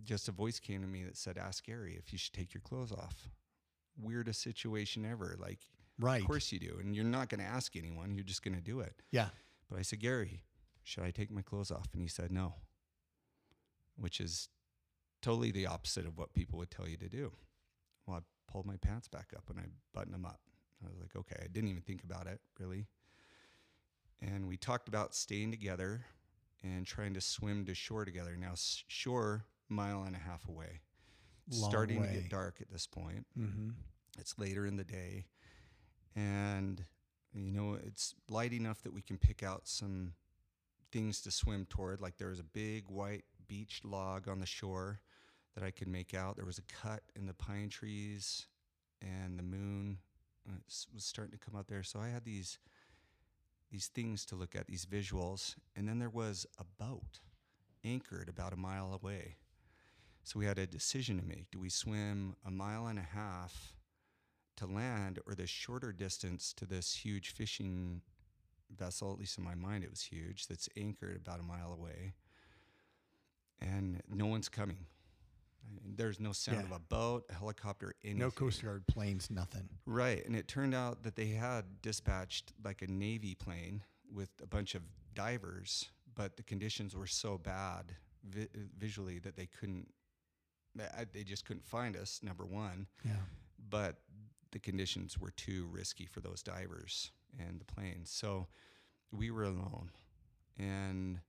just a voice came to me that said ask gary if you should take your clothes off weirdest situation ever. Like, Right. of course you do. And you're not going to ask anyone, you're just going to do it. Yeah. But I said, Gary, should I take my clothes off? And he said, no, which is totally the opposite of what people would tell you to do. Well, I pulled my pants back up and I buttoned them up. I was like, okay, I didn't even think about it really. And we talked about staying together and trying to swim to shore together. Now, shore, mile and a half away. Long starting to get dark at this point. Mm-hmm. It's later in the day, and you know it's light enough that we can pick out some things to swim toward. Like there was a big white beach log on the shore that I could make out. There was a cut in the pine trees, and the moon was starting to come out there. So I had these these things to look at, these visuals, and then there was a boat anchored about a mile away. So we had a decision to make. Do we swim a mile and a half to land or the shorter distance to this huge fishing vessel? At least in my mind, it was huge, that's anchored about a mile away. And no one's coming. There's no sound Yeah. of a boat, a helicopter, anything. No Coast Guard planes, nothing. Right. And it turned out that they had dispatched like a Navy plane with a bunch of divers, but the conditions were so bad vi- visually that they couldn't, uh, they just couldn't find us, number one. Yeah. But the conditions were too risky for those divers and the planes. So we were alone. And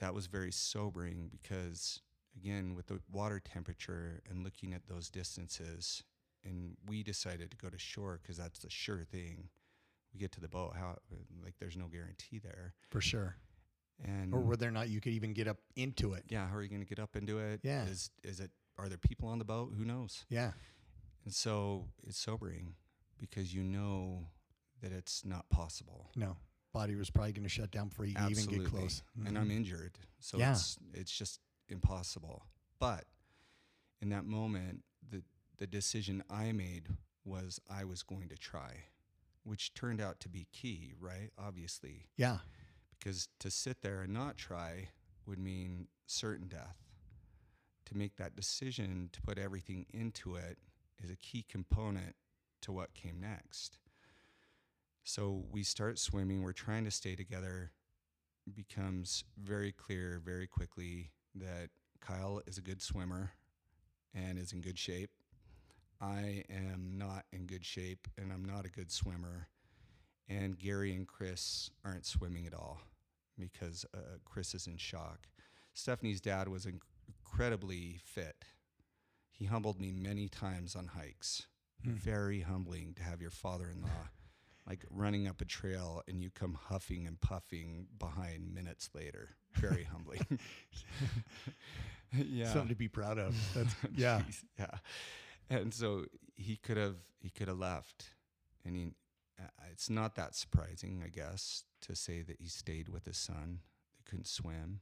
that was very sobering because, again, with the water temperature and looking at those distances, and we decided to go to shore because that's the sure thing. We get to the boat, how like there's no guarantee there, For sure. and Or whether or not you could even get up into it. yeah, how are you going to get up into it? Yeah. is is it? Are there people on the boat? Who knows? Yeah. And so it's sobering because you know that it's not possible. No. Body was probably going to shut down before you could even get close. And I'm Mhm. injured. So Yeah. it's it's just impossible. But in that moment, the the decision I made was I was going to try, which turned out to be key, right? Obviously, Yeah. because to sit there and not try would mean certain death. To make that decision to put everything into it is a key component to what came next. So we start swimming, we're trying to stay together. Becomes very clear very quickly that Kyle is a good swimmer and is in good shape. I am not in good shape and I'm not a good swimmer. And Gary and Chris aren't swimming at all because uh, Chris is in shock. Stephanie's dad was inc- incredibly fit. He humbled me many times on hikes. Hmm. Very humbling to have your father in law like running up a trail and you come huffing and puffing behind minutes later. Very humbling. yeah. Something to be proud of. That's yeah. Jeez, yeah. And so he could have he could have left, and he. Uh, it's not that surprising, I guess, to say that he stayed with his son. They couldn't swim,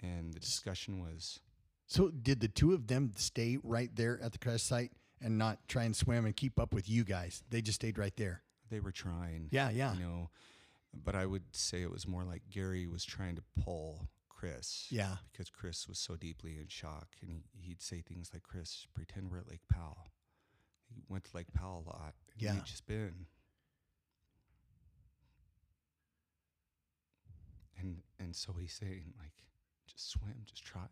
and the discussion was So did the two of them stay right there at the crash site and not try and swim and keep up with you guys? They just stayed right there. They were trying. Yeah, yeah. You know, but I would say it was more like Gary was trying to pull Chris. Yeah. Because Chris was so deeply in shock, and he, he'd say things like, "Chris, pretend we're at Lake Powell." He went to Lake Powell a lot. Yeah. He'd just been. And and so he's saying like, just swim, just try.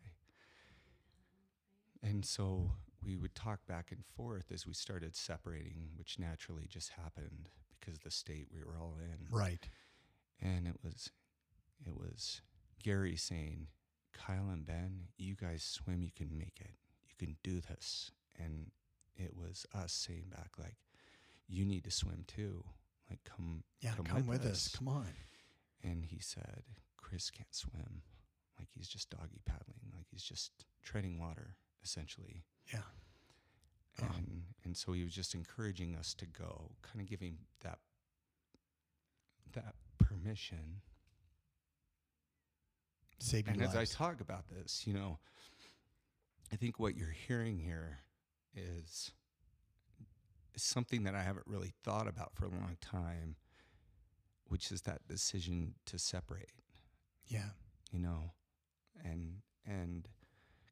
And so we would talk back and forth as we started separating, which naturally just happened because of the state we were all in Right. and it was it was Gary saying, "Kyle and Ben, you guys swim, you can make it. You can do this." And it was us saying back like, "You need to swim too. Like come Yeah. come, Come, with, us. Come on. And he said, "Chris can't swim. Like he's just doggy paddling. Like he's just treading water essentially." Yeah. Oh. and and so he was just encouraging us to go, kind of giving that that permission. Save your And as I talk about this, you know, I think what you're hearing here is, is something that I haven't really thought about for a long time, which is that decision to separate. yeah. You know, and and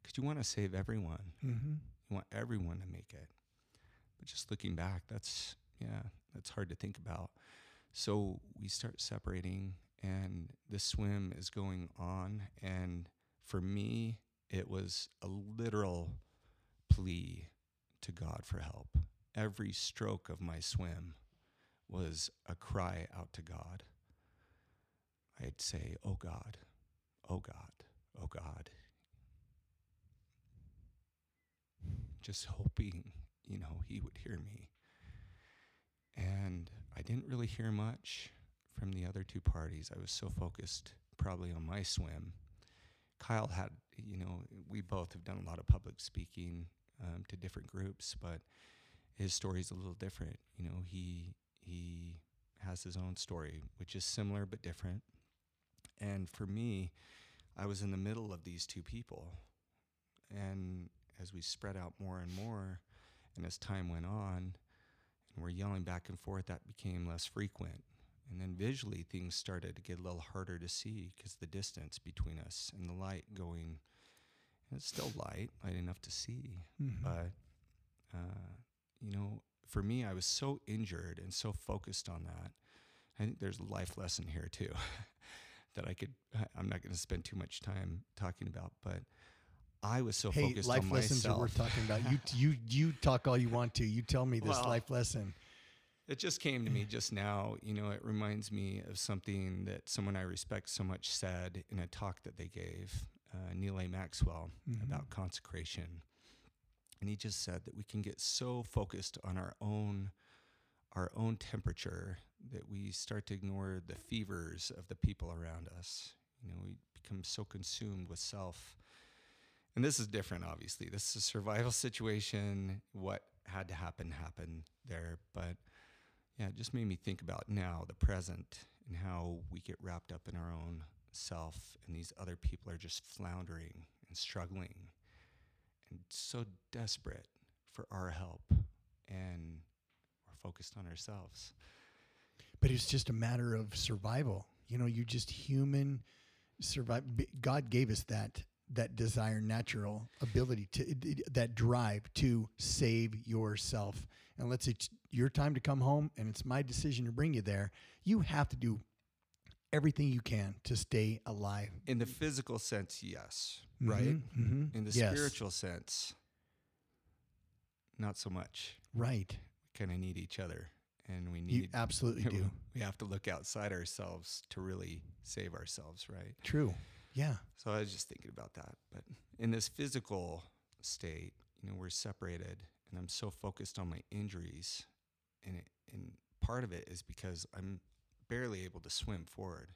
because you want to save everyone, Mm-hmm. You want everyone to make it. but just looking back, that's yeah, that's hard to think about. So we start separating, and the swim is going on. And for me, it was a literal plea to God for help. Every stroke of my swim was a cry out to God. I'd say, Oh God, oh God, oh God. Just hoping, you know, He would hear me. And I didn't really hear much from the other two parties. I was so focused probably on my swim. Kyle had, you know, we both have done a lot of public speaking um, to different groups, but his story is a little different. You know, he he has his own story, which is similar but different. And for me, I was in the middle of these two people. And as we spread out more and more, and as time went on, and we're yelling back and forth, that became less frequent. And then visually, things started to get a little harder to see because the distance between us and the light going, it's still light, light enough to see. Mhm. But, uh, you know, for me, I was so injured and so focused on that. I think there's a life lesson here too that I could, I'm not going to spend too much time talking about, but I was so hey, focused life on lessons that myself. we're talking about. You you you talk all you want to. You tell me this Well, life lesson. It just came to me just now. You know, it reminds me of something that someone I respect so much said in a talk that they gave, uh, Neal A. Maxwell, Mhm. about consecration. And he just said that we can get so focused on our own our own temperature that we start to ignore the fevers of the people around us. You know, we become so consumed with self. And this is different, obviously. This is a survival situation. What had to happen happened there. But yeah, it just made me think about now, the present, and how we get wrapped up in our own self, and these other people are just floundering and struggling and so desperate for our help. And we're focused on ourselves. But it's just a matter of survival. You know, You're just human survive. God gave us that that desire, natural ability to that drive to save yourself. And let's say it's your time to come home, and it's my decision to bring you there. You have to do everything you can to stay alive. In the physical sense, yes, right? Mm-hmm. In the Yes. spiritual sense, not so much. right? We Kind of need each other, and we You need absolutely do. we have to look outside ourselves to really save ourselves, right? True. Yeah. So I was just thinking about that. But in this physical state, you know, we're separated, and I'm so focused on my injuries, and it, and part of it is because I'm barely able to swim forward,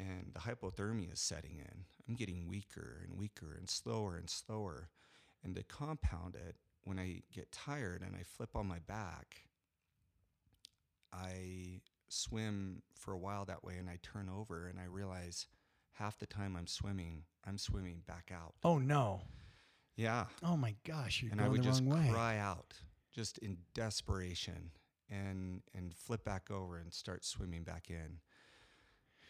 and the hypothermia is setting in. I'm getting weaker and weaker and slower and slower, and to compound it, when I get tired and I flip on my back, I swim for a while that way, and I turn over and I realize half the time I'm swimming, I'm swimming back out. Oh no. Yeah. Oh my gosh, you're and I would the just wrong way. cry out just in desperation and and flip back over and start swimming back in.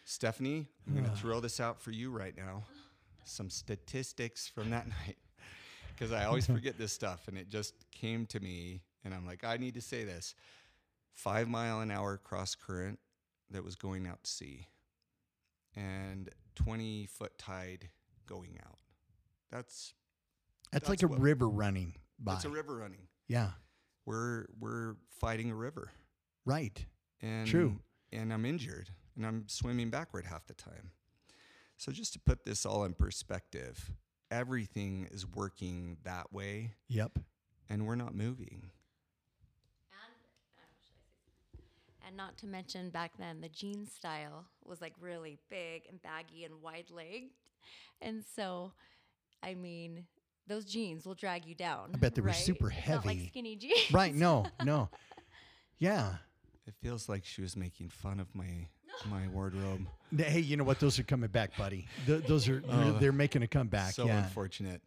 Stephanie, I'm going to throw this out for you right now. Some statistics from that night because I always forget this stuff and it just came to me and I'm like I need to say this. 5 mile an hour cross current that was going out to sea and 20 foot tide going out. That's That's, like that's a river running by. that's a river running. yeah. we're we're fighting a river Right. and True. and i'm injured and i'm swimming backward half the time so just to put this all in perspective everything is working that way Yep. and we're not moving And, uh, should I say something? and not to mention back then the jean style was like really big and baggy and wide legged. And so, I mean, those jeans will drag you down. I bet they were super It's Not like heavy. skinny jeans. Right. No. No. Yeah. it feels like she was making fun of my my wardrobe Hey, you know what? Those are coming back, buddy. Th- those are oh, they're, Oh, they're making a comeback. so yeah. unfortunate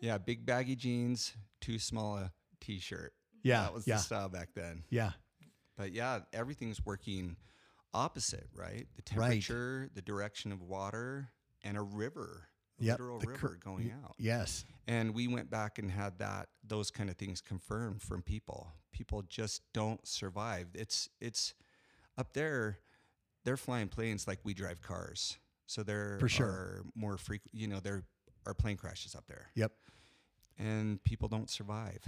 yeah big baggy jeans too small a t-shirt Yeah. that was yeah. the style back then Yeah. But yeah, everything's working opposite, right? The Right. temperature, the direction of water, and a river. a Yep, literal river cur- going out. Yes. And we went back and had that those kind of things confirmed from people. People just don't survive. It's it's up there. They're flying planes like we drive cars. So there For sure. are more frequent. You know, there are plane crashes up there, Yep. and people don't survive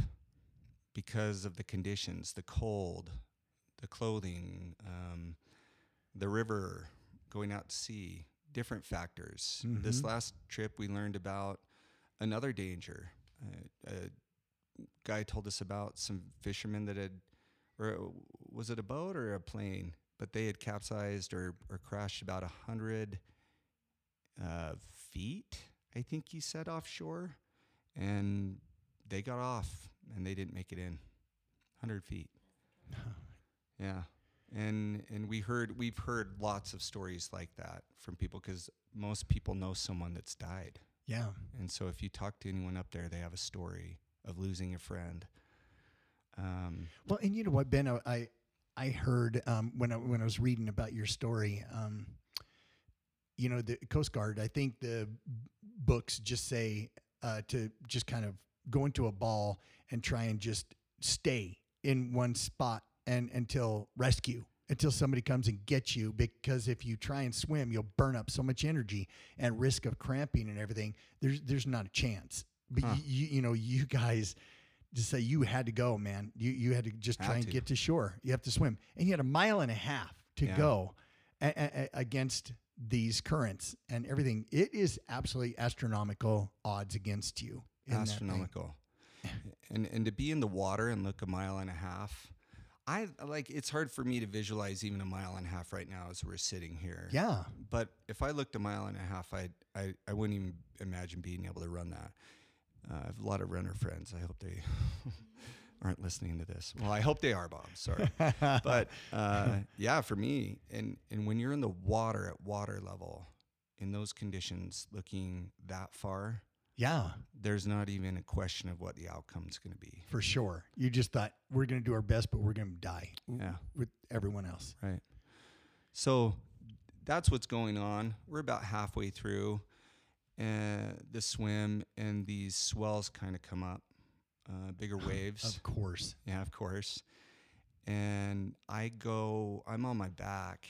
because of the conditions, the cold, the clothing, um, the river, going out to sea, different factors. This Mhm. last trip, we learned about another danger. Uh, a guy told us about some fishermen that had, or was it a boat or a plane? But they had capsized or, or crashed about a hundred uh, feet, I think he said offshore, and they got off and they didn't make it in, hundred feet. Yeah, and and we heard we've heard lots of stories like that from people because most people know someone that's died. Yeah. And so if you talk to anyone up there, they have a story of losing a friend. Um, Well, and you know what, Ben, I- I I heard um, when I when I was reading about your story, um, you know, the Coast Guard. I think the books just say uh, to just kind of go into a ball and try and just stay in one spot and until rescue until somebody comes and gets you because if you try and swim you'll burn up so much energy and risk of cramping and everything there's there's not a chance but Huh. you, you know you guys just say you had to go, man. You you had to just Had try and to. get to shore. You have to swim, and you had a mile and a half to Yeah. go a- a- against these currents and everything. It is absolutely astronomical odds against you. in that thing. astronomical. and and to be in the water and look a mile and a half, I like it's hard for me to visualize even a mile and a half right now as we're sitting here. Yeah, But if I looked a mile and a half, I'd, I I wouldn't even imagine being able to run that. Uh, I have a lot of runner friends. I hope they aren't listening to this. Well, I hope they are, Bob. Sorry, but uh, yeah, for me, and and when you're in the water at water level, in those conditions, looking that far, yeah, there's not even a question of what the outcome's going to be. for sure. You just thought we're going to do our best, but we're going to die Yeah. with everyone else. Right. So that's what's going on. We're about halfway through uh, the swim, and these swells kind of come up, uh, bigger waves. Of course. Yeah, of course. And I go, I'm on my back,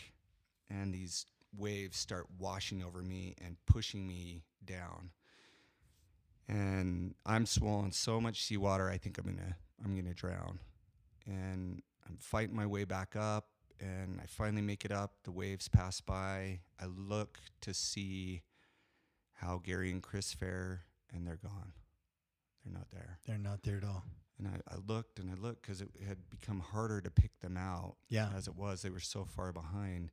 and these waves start washing over me and pushing me down. And I'm swollen so much seawater, I think I'm gonna I'm gonna drown. And I'm fighting my way back up, and I finally make it up. The waves pass by. I look to see how Gary and Chris fare, and they're gone. They're not there. They're not there at all. And I, I looked and I looked because it had become harder to pick them out Yeah. as it was. They were so far behind.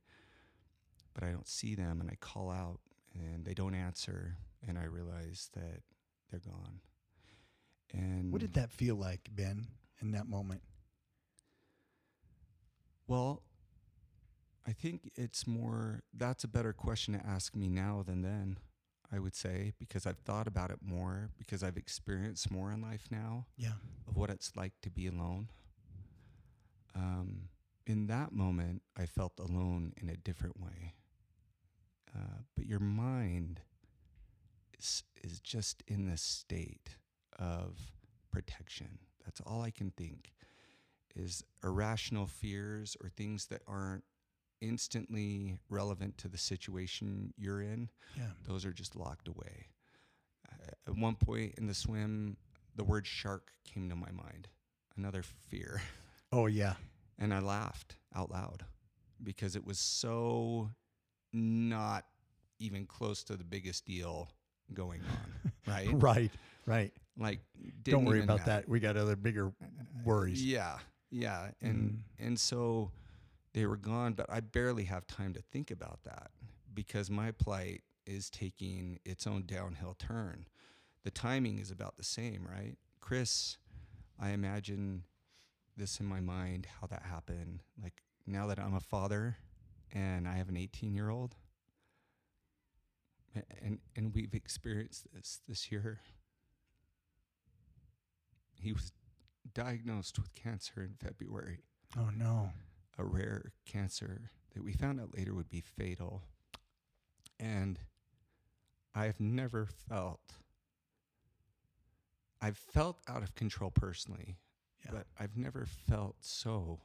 But I don't see them and I call out and they don't answer. And I realize that they're gone. And What did that feel like, Ben, in that moment? Well, I think it's more, that's a better question to ask me now than then, I would say, because I've thought about it more, because I've experienced more in life now. Yeah. of what it's like to be alone. Um, in that moment, I felt alone in a different way. Uh, but your mind is, is just in this state of protection. That's all I can think is irrational fears or things that aren't instantly relevant to the situation you're in Yeah. those are just locked away. Uh, at one point in the swim, the word shark came to my mind, another fear. Oh, yeah. And I laughed out loud because it was so not even close to the biggest deal going on, right? Right. Right. Like, Don't worry about that. We got other bigger worries. Yeah, yeah, mm. and and so they were gone, but I barely have time to think about that because my plight is taking its own downhill turn. The timing is about the same, right? Chris, I imagine this in my mind how that happened. Like now that I'm a father and I have an 18 year old, and and we've experienced this this year. He was diagnosed with cancer in February, Oh, no. a rare cancer that we found out later would be fatal. And I've never felt I've felt out of control personally, Yeah. but I've never felt so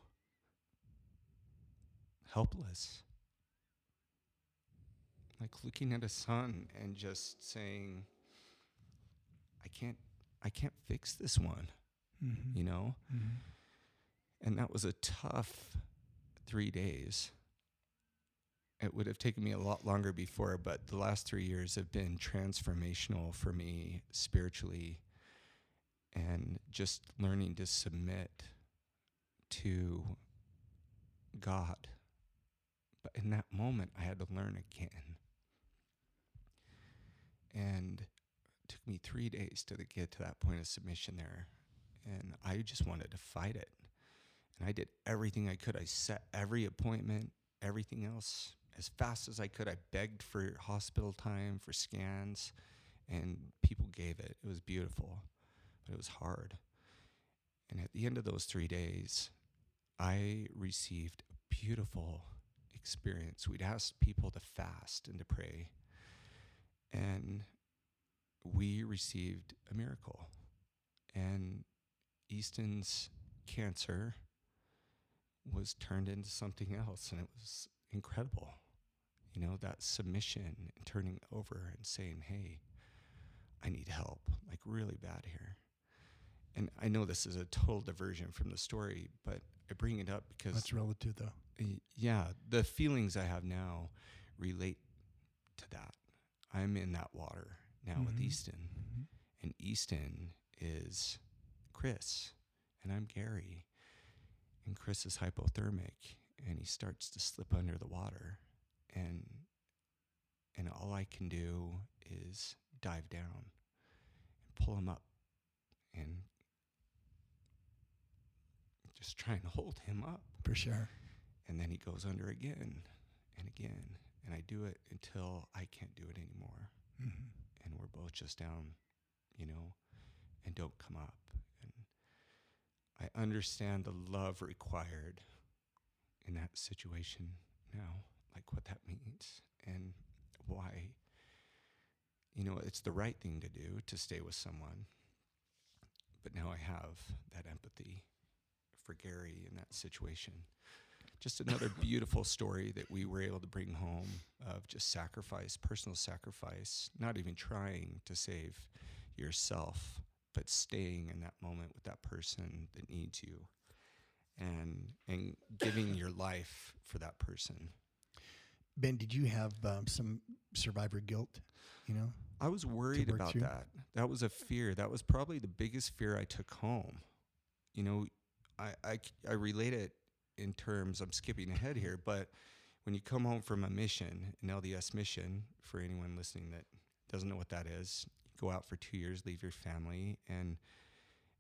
helpless. Like looking at a son and just saying I can't I can't fix this one, Mhm. you know? Mhm. And that was a tough 3 days. It would have taken me a lot longer before, but the last 3 years have been transformational for me spiritually and just learning to submit to God. But in that moment, I had to learn again. And it took me three days to get to that point of submission there. And I just wanted to fight it. And I did everything I could. I set every appointment, everything else as fast as I could. I begged for hospital time, for scans, and people gave it. It was beautiful, but it was hard. And at the end of those three days, I received a beautiful experience. We'd asked people to fast and to pray, and we received a miracle. And Easton's cancer was turned into something else, and it was incredible. You know, that submission and turning over and saying, Hey, I need help, like really bad here. And I know this is a total diversion from the story, but I bring it up because That's relative, though. Yeah, the feelings I have now relate to that. I'm in that water now with Mhm. Easton, Mhm. and Easton is Chris, and I'm Gary, and Chris is hypothermic, and he starts to slip under the water, and and all I can do is dive down and pull him up, and just try and hold him up. For sure. And then he goes under again and again. And I do it until I can't do it anymore. Mhm. And we're both just down, you know, and don't come up. And I understand the love required in that situation now, like what that means and why, you know, it's the right thing to do to stay with someone. But now I have that empathy for Gary in that situation just another beautiful story that we were able to bring home of just sacrifice, personal sacrifice, not even trying to save yourself, but staying in that moment with that person that needs you and and giving your life for that person. Ben, did you have um, some survivor guilt? You know, I was worried about through? that. That was a fear. That was probably the biggest fear I took home. You know, I I, I relate it in terms, I'm skipping ahead here, but when you come home from a mission, an LDS mission, for anyone listening that doesn't know what that is, you go out for two years, leave your family, and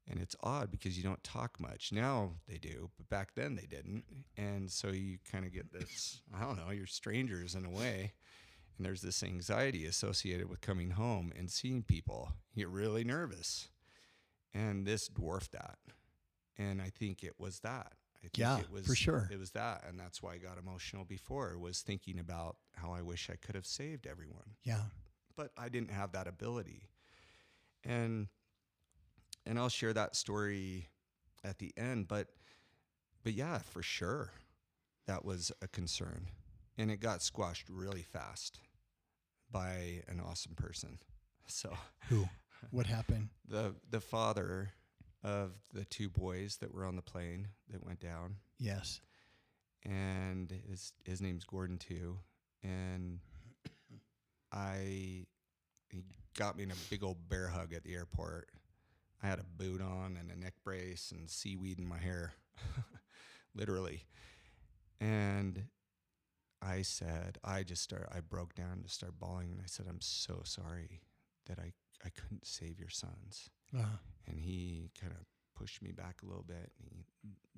and it's odd because you don't talk much. Now they do, but back then they didn't. And so you kind of get this, I don't know, you're strangers in a way. And there's this anxiety associated with coming home and seeing people. You get really nervous. And this dwarfed that. And I think it was that. I think Yeah, it was for sure. It was that. And that's why I got emotional before, was thinking about how I wish I could have saved everyone yeah. but I didn't have that ability. And and I'll share that story at the end, but but yeah, for sure. That was a concern. And it got squashed really fast by an awesome person. So Who? What happened? the the father of the two boys that were on the plane that went down Yes. and his his name's Gordon too. And I he got me in a big old bear hug at the airport. I had a boot on and a neck brace and seaweed in my hair, literally. And I said, I just start, I broke down to start bawling, and I said, I'm so sorry that I I couldn't save your sons. Uh, And he kind of pushed me back a little bit and he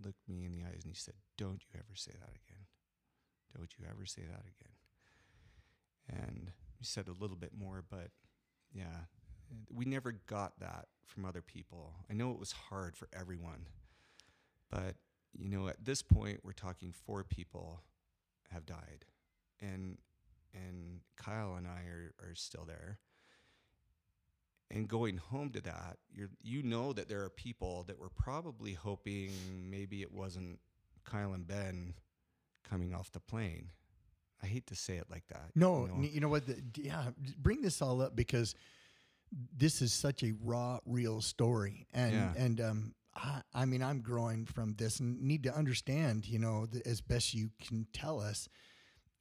looked me in the eyes and he said, Don't you ever say that again. Don't you ever say that again. And he said a little bit more, but yeah, we never got that from other people. I know it was hard for everyone, but you know, at this point, we're talking four people have died. And and Kyle and I are, are still there. And going home to that, you're you know that there are people that were probably hoping maybe it wasn't Kyle and Ben coming off the plane. I hate to say it like that. No, you know? you know what? The, yeah, bring this all up because this is such a raw, real story, and Yeah. and um, I, I mean, I'm growing from this and need to understand, you know, the, as best you can tell us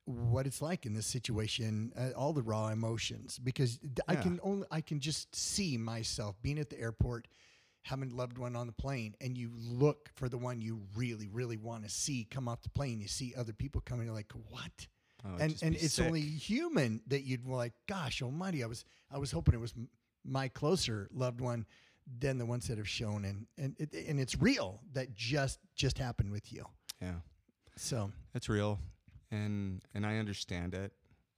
what it's like in this situation, uh, all the raw emotions, because I Yeah. can only I can just see myself being at the airport. Having a loved one on the plane, and you look for the one you really, really want to see come off the plane. You see other people coming, you're like, "What? Oh, and and it's sick. only human that you'd like gosh almighty i was i was hoping it was my closer loved one than the ones that have shown and and it, and it's real that just just happened with you yeah. so It's real, and and I understand it,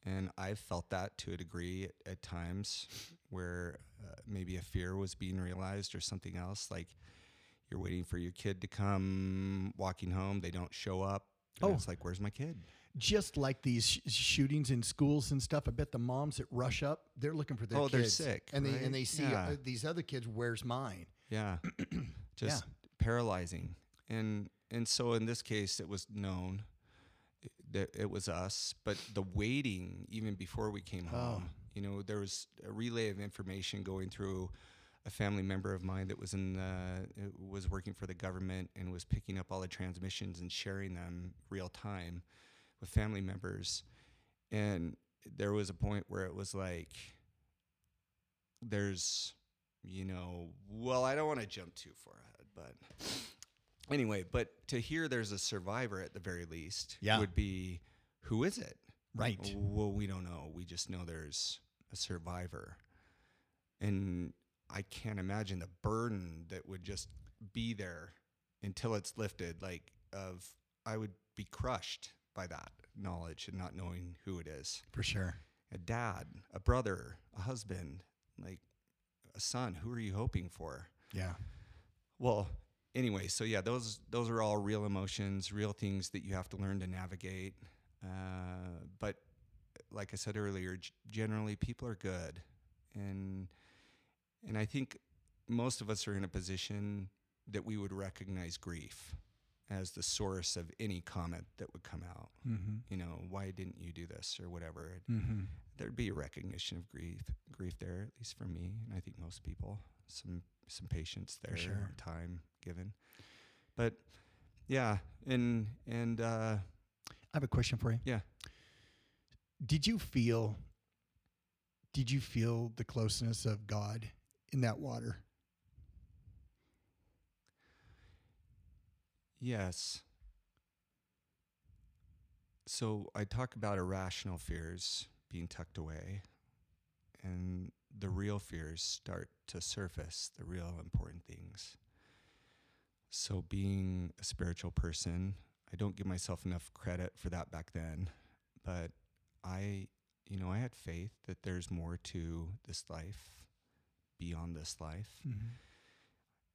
and I've felt that to a degree at, at times, where uh, maybe a fear was being realized or something else. Like you're waiting for your kid to come walking home, they don't show up. Oh. it's like, where's my kid? just like these sh- shootings in schools and stuff i bet the moms that rush up they're looking for their Oh, they're kids sick, and they and they see Yeah. uh, these other kids where's mine Yeah, just paralyzing, and and so in this case, it was known that it was us, but the waiting even before we came Oh. home, you know, there was a relay of information going through a family member of mine that was in the was working for the government and was picking up all the transmissions and sharing them real time with family members, and there was a point where it was like there's you know well i don't want to jump too far ahead but anyway but to hear there's a survivor at the very least Yeah. would be who is it right well we don't know we just know there's a survivor and i can't imagine the burden that would just be there until it's lifted like of i would be crushed by that knowledge and not knowing who it is for sure a dad, a brother, a husband, like a son. Who are you hoping for? yeah Well, anyway, so yeah, those those are all real emotions, real things that you have to learn to navigate. Uh, but like I said earlier, generally people are good, and and I think most of us are in a position that we would recognize grief as the source of any comment that would come out. mm-hmm. You know, why didn't you do this or whatever? Mm-hmm. there'd be a recognition of grief grief there at least for me and i think most people some some patience there sure. and time given. But yeah and and uh i have a question for you. Yeah. Did you feel did you feel the closeness of god in that water? Yes. So i talk about irrational fears being tucked away and the real fears start to surface the real important things. So being a spiritual person i don't give myself enough credit for that back then but i you know i had faith that there's more to this life beyond this life. Mm-hmm.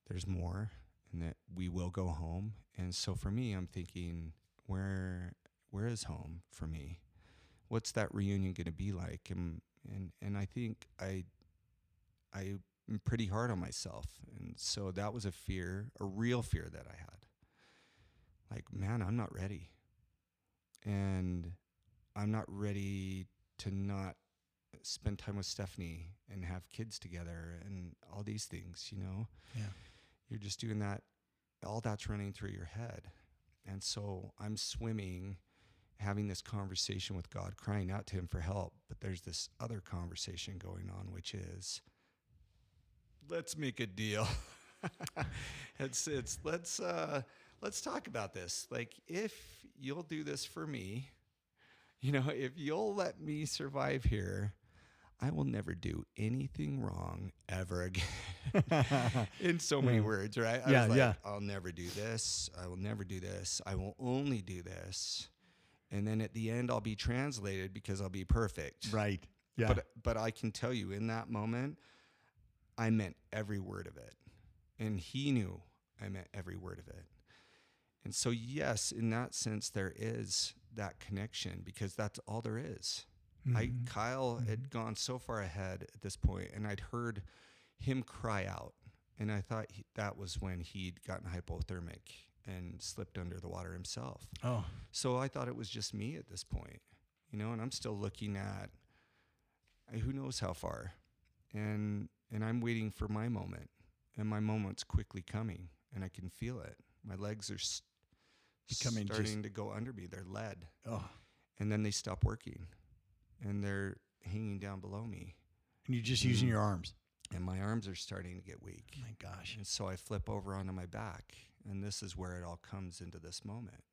There's more and that we will go home. And so for me i'm thinking where where is home for me? What's that reunion going to be like? And and and i think i i am pretty hard on myself. And so that was a fear a real fear that i had. Like man i'm not ready. And i'm not ready to not spend time with stephanie and have kids together and all these things you know? Yeah. you're just doing that all that's running through your head. And so i'm swimming having this conversation with god crying out to him for help but there's this other conversation going on which is let's make a deal it's it's let's uh let's talk about this like if you'll do this for me you know if you'll let me survive here i will never do anything wrong ever again in so many Yeah. words, right? I Yeah, was like, yeah. I'll never do this. I will never do this. I will only do this. And then at the end, I'll be translated because I'll be perfect. right yeah But but I can tell you, in that moment, I meant every word of it, and he knew I meant every word of it. And so, yes, in that sense, there is that connection because that's all there is. I Mhm. Kyle Mhm. had gone so far ahead at this point, and I'd heard him cry out, and I thought he, that was when he'd gotten hypothermic and slipped under the water himself. Oh, So I thought it was just me at this point, you know, and I'm still looking at who knows how far, and and I'm waiting for my moment, and my moment's quickly coming, and I can feel it. My legs are s- Becoming just- starting to go under me; they're lead, oh. and then they stop working, and they're hanging down below me, And you're just using Mm. your arms. and my arms are starting to get weak. Oh my gosh. And so I flip over onto my back, and this is where it all comes into this moment.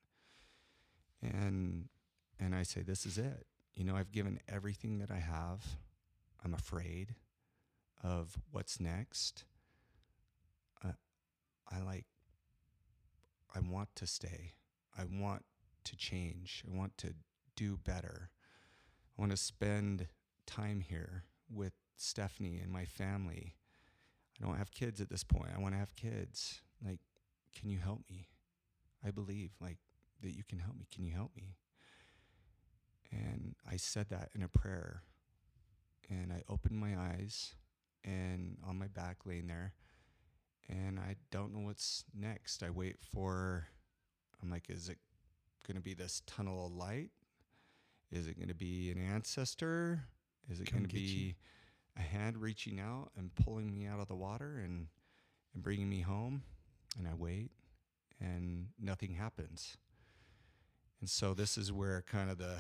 And and I say, this is it. You know, I've given everything that I have. I'm afraid of what's next. I, I like. I want to stay. I want to change. I want to do better. I want to spend time here with Stephanie and my family. I don't have kids at this point. I want to have kids. Like, can you help me? I believe like that you can help me. Can you help me? And I said that in a prayer. And I opened my eyes and on my back laying there and I don't know what's next. I wait for I'm like is it going to be this tunnel of light? Is it going to be an ancestor? Is it going to get you. be a hand reaching out and pulling me out of the water and and bringing me home and I wait and nothing happens. And so this is where kind of the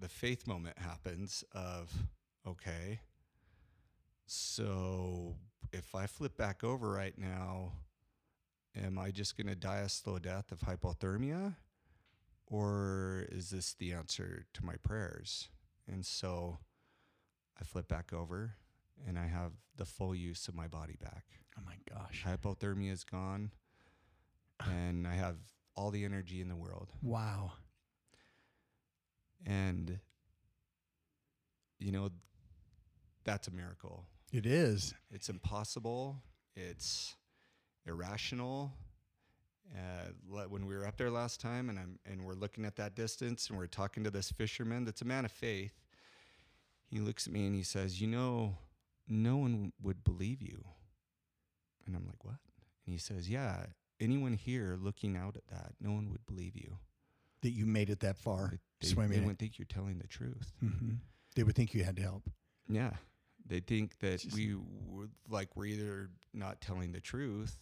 the faith moment happens of okay. So if I flip back over right now, am I just going to die a slow death of hypothermia or is this the answer to my prayers? And so I flip back over and I have the full use of my body back. Oh my gosh. Hypothermia is gone and I have all the energy in the world. Wow. And you know that's a miracle. It is. It's impossible. It's irrational. Uh, when we were up there last time, and I'm and we're looking at that distance, and we're talking to this fisherman that's a man of faith. He looks at me and he says, "You know, no one would believe you." And I'm like, "What?" And he says, "Yeah, anyone here looking out at that, no one would believe you. That you made it that far They, they, swimming. they wouldn't think you're telling the truth." hmm They would think you had to help. Yeah. They think that Just- we would like we're either not telling the truth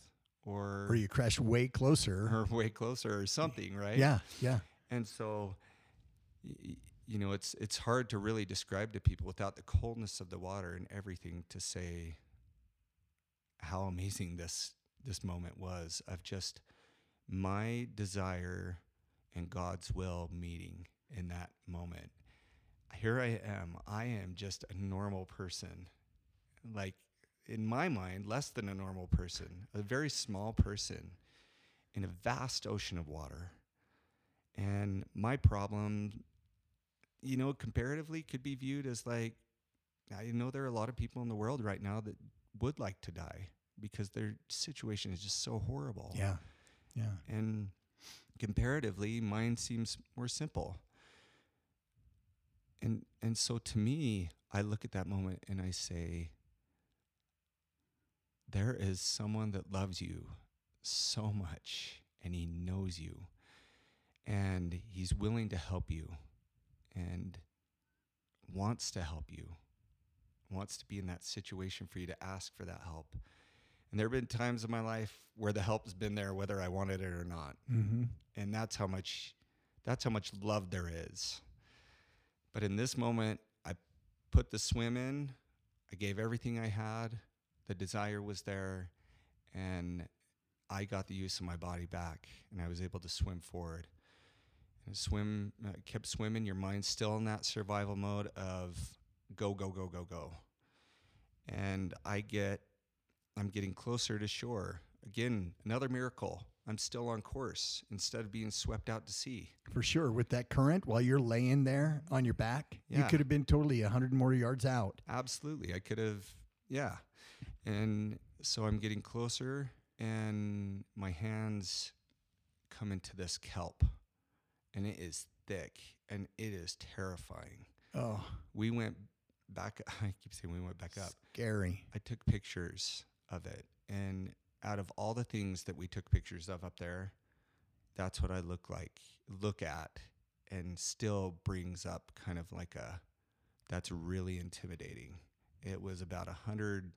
or Or you crashed way closer. or way closer or something, right? Yeah. Yeah. And so you know, it's it's hard to really describe to people without the coldness of the water and everything to say how amazing this this moment was of just my desire and God's will meeting in that moment. Here I am. I am just a normal person. Like in my mind, less than a normal person, a very small person in a vast ocean of water. And my problem, you know, comparatively could be viewed as like, I know there are a lot of people in the world right now that would like to die because their situation is just so horrible. Yeah. Yeah. And comparatively, mine seems more simple. And and so to me, I look at that moment and I say, there is someone that loves you so much and he knows you and he's willing to help you and wants to help you wants to be in that situation for you to ask for that help and there have been times in my life where the help's been there whether i wanted it or not. Mm-hmm. and that's how much that's how much love there is. But in this moment i put the swim in. I gave everything i had. The desire was there. And i got the use of my body back and i was able to swim forward. And swim uh, kept swimming. Your mind's still in that survival mode of go go go go go. And i get i'm getting closer to shore again another miracle i'm still on course instead of being swept out to sea For sure. With that current, while you're laying there on your back, you could have been totally a hundred more yards out. absolutely i could have yeah and so i'm getting closer and my hands come into this kelp and it is thick and it is terrifying Oh, We went back. I keep saying we went back up. scary. I took pictures of it, and out of all the things that we took pictures of up there, that's what I look like, look at, and still brings up kind of like a. That's really intimidating. It was about a hundred,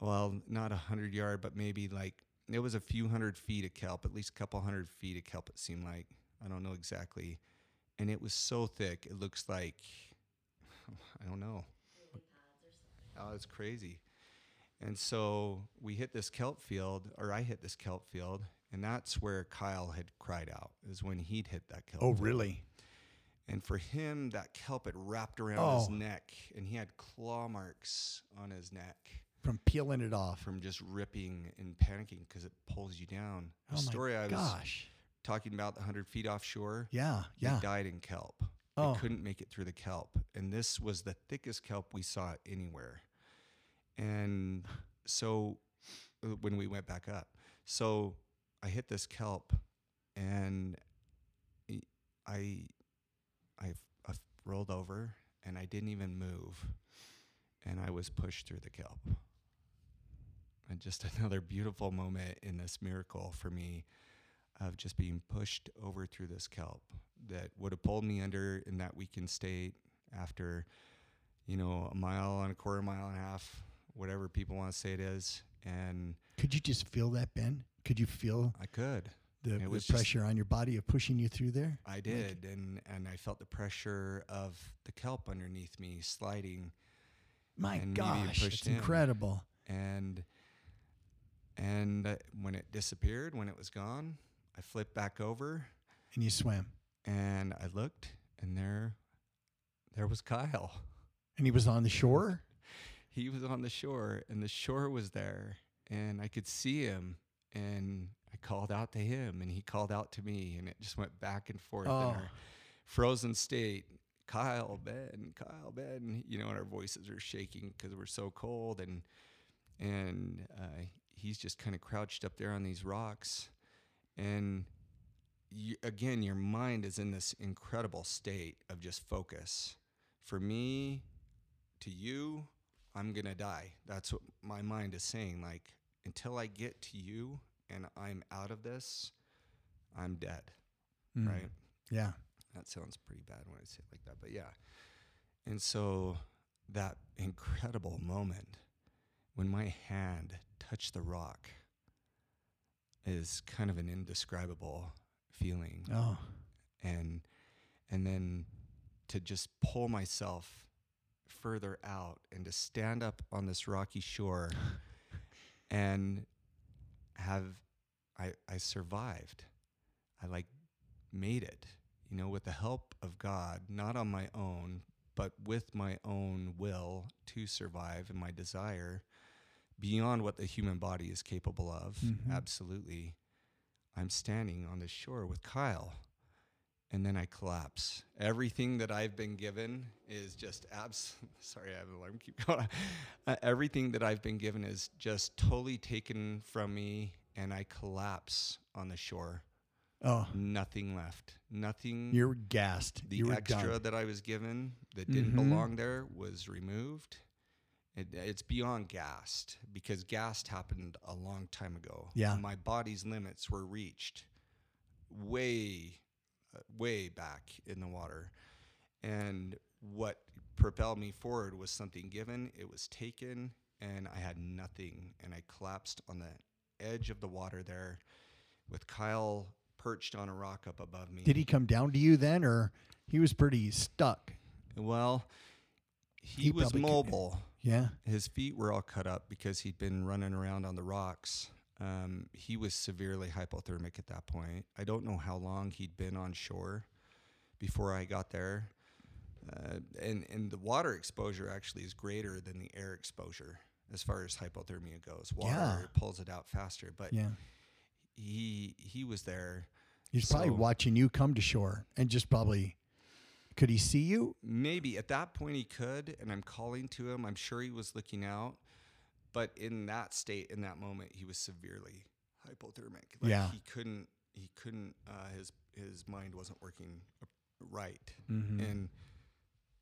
well, not a hundred yard, but maybe like it was a few hundred feet of kelp, at least a couple hundred feet of kelp. It seemed like I don't know exactly, and it was so thick. It looks like I don't know. Oh, it's crazy. And so we hit this kelp field, or I hit this kelp field, and that's where Kyle had cried out, is when he'd hit that kelp. Oh, field. really? And for him, that kelp had wrapped around his Oh. neck, and he had claw marks on his neck From peeling it off. from just ripping and panicking because it pulls you down. The oh story my I was gosh. talking about, the 100 feet offshore, Yeah, yeah. died in kelp. Oh. They couldn't make it through the kelp. And this was the thickest kelp we saw anywhere. And so uh, when we went back up, so I hit this kelp and I, I rolled over and I didn't even move. And I was pushed through the kelp. And just another beautiful moment in this miracle for me of just being pushed over through this kelp that would have pulled me under in that weakened state after, you know, a mile and a quarter mile and a half, whatever people want to say it is. And Could you just feel that, Ben? Could you feel I could. the, the was just- pressure on your body of pushing you through there? I did. And, and I felt the pressure of the kelp underneath me sliding. My and me being gosh, it's in. incredible. And, and uh, when it disappeared, when it was gone, I flipped back over And you swam. and I looked and there, there was Kyle. And he was on the shore? He was on the shore and the shore was there and I could see him and I called out to him and he called out to me and it just went back and forth in Oh. our frozen state. Kyle, Ben, Kyle, Ben, you know, and our voices are shaking because we're so cold and and uh, he's just kind of crouched up there on these rocks and you, again your mind is in this incredible state of just focus for me to you i'm gonna die. That's what my mind is saying like until i get to you and i'm out of this i'm dead Mm. right? Yeah. that sounds pretty bad when i say it like that but yeah. And so that incredible moment when my hand touched the rock is kind of an indescribable feeling. Oh, and and then to just pull myself further out and to stand up on this rocky shore and have I I survived. I like made it, you know, with the help of God, not on my own, but with my own will to survive and my desire beyond what the human body is capable of. Mhm. Absolutely. I'm standing on the shore with Kyle and then I collapse. Everything that I've been given is just abs. Sorry, I have an alarm. Keep going. Uh, everything that I've been given is just totally taken from me, and I collapse on the shore. oh, Nothing left. Nothing. you're gassed. the you were extra done. that I was given that didn't Mhm. belong there was removed. It, it's beyond gassed because gassed happened a long time ago. Yeah. my body's limits were reached way, way back in the water, and what propelled me forward was something given. It was taken, and I had nothing, and I collapsed on the edge of the water there, with Kyle perched on a rock up above me. Did he come down to you then, or he was pretty stuck? Well, he, He was probably could- mobile. Yeah. His feet were all cut up because he'd been running around on the rocks. Um, he was severely hypothermic at that point. I don't know how long he'd been on shore before I got there. Uh, and, and the water exposure actually is greater than the air exposure as far as hypothermia goes. Water Yeah. pulls it out faster. But Yeah. he he was there. He's probably watching you come to shore and just probably could he see you? Maybe at that point he could, and I'm calling to him. I'm sure he was looking out, but in that state, in that moment, he was severely hypothermic. Like Yeah. he couldn't. He couldn't. Uh, his his mind wasn't working right, Mm-hmm. and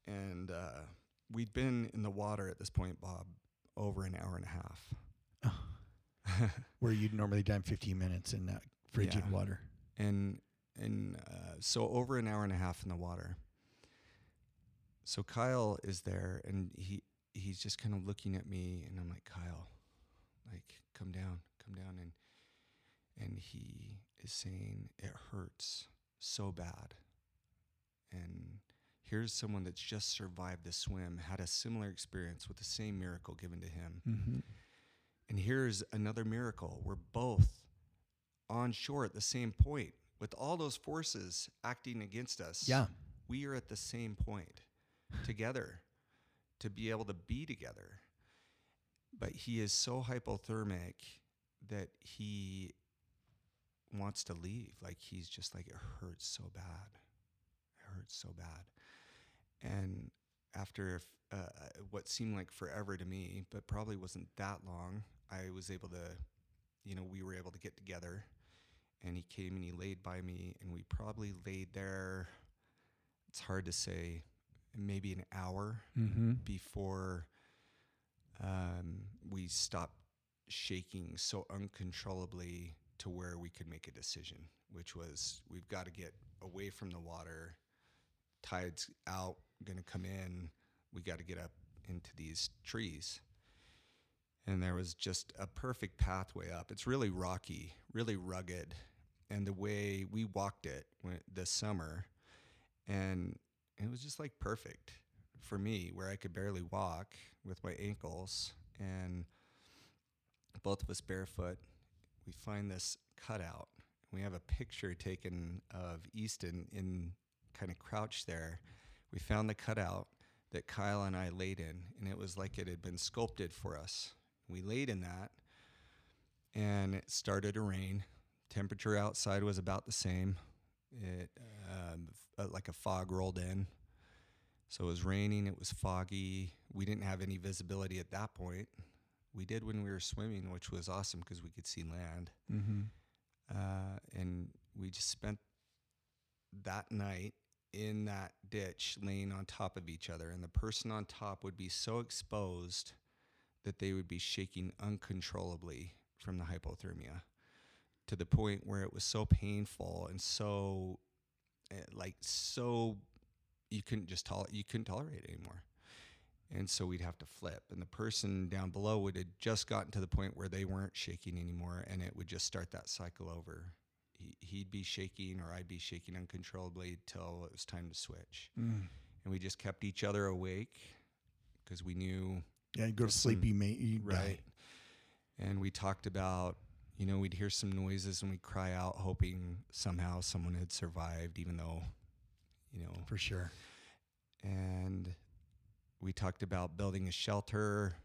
and uh, we'd been in the water at this point, Bob, over an hour and a half. Where you'd normally done 15 minutes in that frigid Yeah. water. and and uh, so over an hour and a half in the water. So Kyle is there, and he he's just kind of looking at me, and I'm like, Kyle, like come down, come down, and and he is saying it hurts so bad, and here's someone that's just survived the swim, had a similar experience with the same miracle given to him, Mm-hmm. and here's another miracle. We're both on shore at the same point with all those forces acting against us. Yeah. We are at the same point together to be able to be together. But he is so hypothermic that he wants to leave. Like he's just like, it hurts so bad. It hurts so bad. And after uh, what seemed like forever to me, but probably wasn't that long, I was able to, you know, we were able to get together. And he came and he laid by me, and we probably laid there. It's hard to say, maybe an hour Mm-hmm. before um, we stopped shaking so uncontrollably to where we could make a decision, which was we've got to get away from the water. Tide's out, going to come in. We got to get up into these trees. And there was just a perfect pathway up. It's really rocky, really rugged. And the way we walked it this summer, and it was just like perfect for me where I could barely walk with my ankles and both of us barefoot. We find this cutout. We have a picture taken of Easton in kind of crouched there. We found the cutout that Kyle and I laid in, and it was like it had been sculpted for us. We laid in that, and it started to rain. Temperature outside was about the same. It um, uh, like a fog rolled in, so it was raining. It was foggy. We didn't have any visibility at that point. We did when we were swimming, which was awesome because we could see land. Mm-hmm. Uh, and we just spent that night in that ditch laying on top of each other. And the person on top would be so exposed that they would be shaking uncontrollably from the hypothermia to the point where it was so painful and so, like, so you couldn't just tolerate, you couldn't tolerate it anymore. And so we'd have to flip. And the person down below would have just gotten to the point where they weren't shaking anymore. And it would just start that cycle over. He, he'd be shaking or I'd be shaking uncontrollably till it was time to switch. Mm. And we just kept each other awake because we knew, Yeah, you go to sleep, you may you die. right? And we talked about, you know, we'd hear some noises and we'd cry out, hoping somehow someone had survived, even though, you know, for sure. and we talked about building a shelter.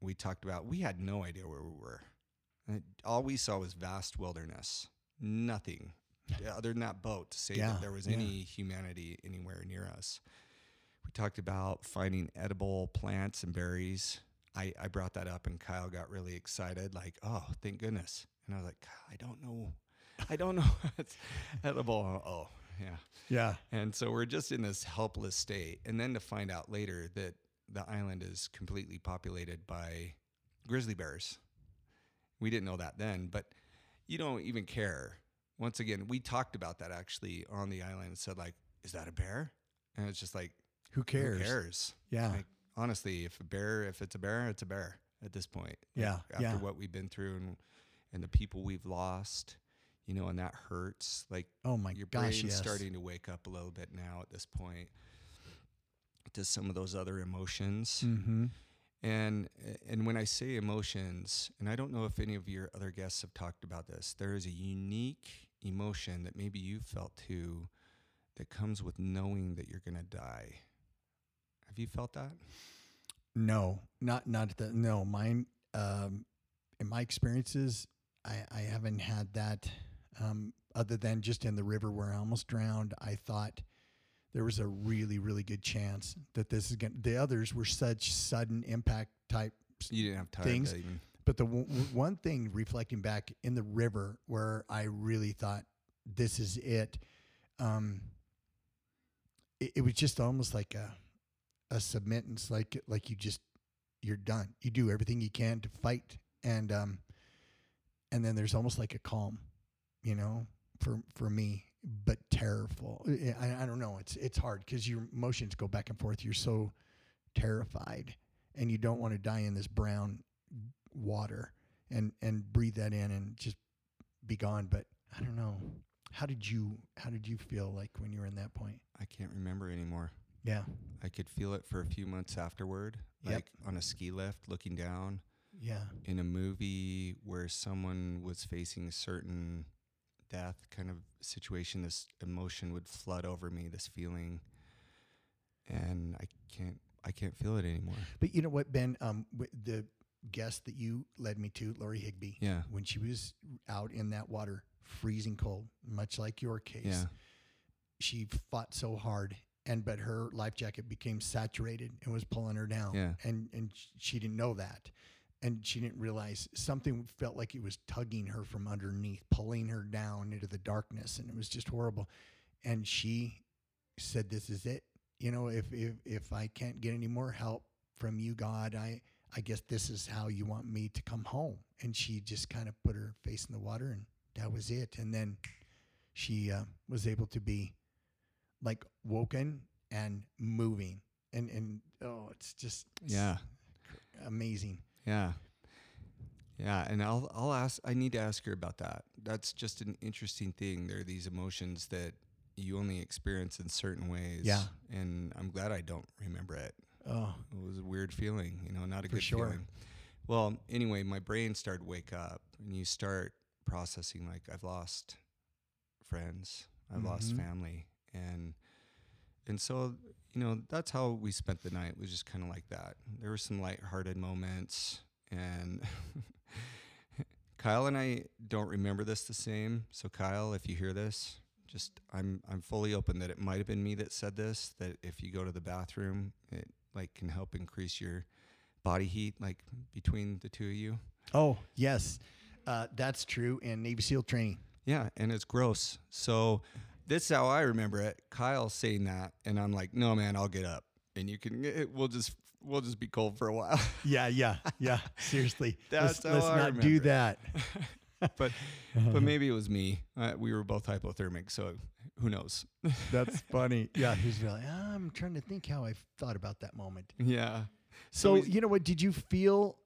We talked about we had no idea where we were. And all we saw was vast wilderness. Nothing other than that boat to say Yeah, that there was yeah. any humanity anywhere near us. We talked about finding edible plants and berries. I, I brought that up and Kyle got really excited, like, oh, thank goodness. And I was like, I don't know. I don't know what's edible. Oh, yeah. Yeah. And so we're just in this helpless state. And then to find out later that the island is completely populated by grizzly bears. We didn't know that then, but you don't even care. Once again, we talked about that actually on the island and said, like, is that a bear? And it's just like, Who cares? who cares? Yeah. Like, honestly, if a bear, if it's a bear, it's a bear at this point. Like, Yeah, After yeah. what we've been through and, and the people we've lost, you know, and that hurts. Like, oh my your gosh, brain's yes. starting to wake up a little bit now at this point to some of those other emotions Mm-hmm. and and when i say emotions and i don't know if any of your other guests have talked about this there is a unique emotion that maybe you felt too that comes with knowing that you're going to die have you felt that No, not not the no. Mine, um, in my experiences, I I haven't had that. Um, other than just in the river where I almost drowned, I thought there was a really really good chance that this is going. to The others were such sudden impact type. you didn't have time Things- even But the w- w- one thing reflecting back in the river where I really thought this is it, um, it, it was just almost like a a submittance, like like you just you're done. You do everything you can to fight, and um, and then there's almost like a calm, you know, for for me, but terrorful. I, I don't know. It's it's hard because your emotions go back and forth. You're so terrified, and you don't want to die in this brown water and and breathe that in and just be gone. But I don't know. How did you how did you feel like when you were in that point? I can't remember anymore. Yeah. I could feel it for a few months afterward, Yep. like on a ski lift, looking down Yeah. in a movie where someone was facing a certain death kind of situation. This emotion would flood over me, this feeling, and I can't, I can't feel it anymore. But you know what, Ben? Um, the guest that you led me to, Lori Higby, Yeah, when she was out in that water, freezing cold, much like your case, yeah, she fought so hard, and but her life jacket became saturated and was pulling her down. Yeah. and and she didn't know that, and she didn't realize something felt like it was tugging her from underneath, pulling her down into the darkness, and it was just horrible. And she said, "This is it. You know, if if if I can't get any more help from you, God, I." I guess this is how you want me to come home. And she just kind of put her face in the water, and that was it. And then she uh, was able to be like woken and moving, and and oh, it's just yeah, amazing. yeah, yeah. And I'll, I'll ask. I need to ask her about that. That's just an interesting thing. There are these emotions that you only experience in certain ways. Yeah. and I'm glad I don't remember it. Oh, It was a weird feeling, you know, not a For good sure. feeling. Well, anyway, my brain started to wake up and you start processing like I've lost friends, I've lost Mhm. family and and so, you know, that's how we spent the night It was just kind of like that. There were some lighthearted moments and Kyle and I don't remember this the same. So Kyle, if you hear this, just I'm I'm fully open that it might have been me that said this that if you go to the bathroom, it like can help increase your body heat like between the two of you. oh yes, uh, that's true in Navy SEAL training. Yeah, and it's gross. So this is how I remember it. Kyle saying that, and I'm like, "No, man, I'll get up, and you can. It, we'll just we'll just be cold for a while." Yeah, yeah, yeah. Seriously, That's let's, let's not do that. but but maybe it was me. Uh, we were both hypothermic, so who knows? That's funny. Yeah, he's really. I'm trying to think how I thought about that moment. yeah. So, he's- you know what? Did you feel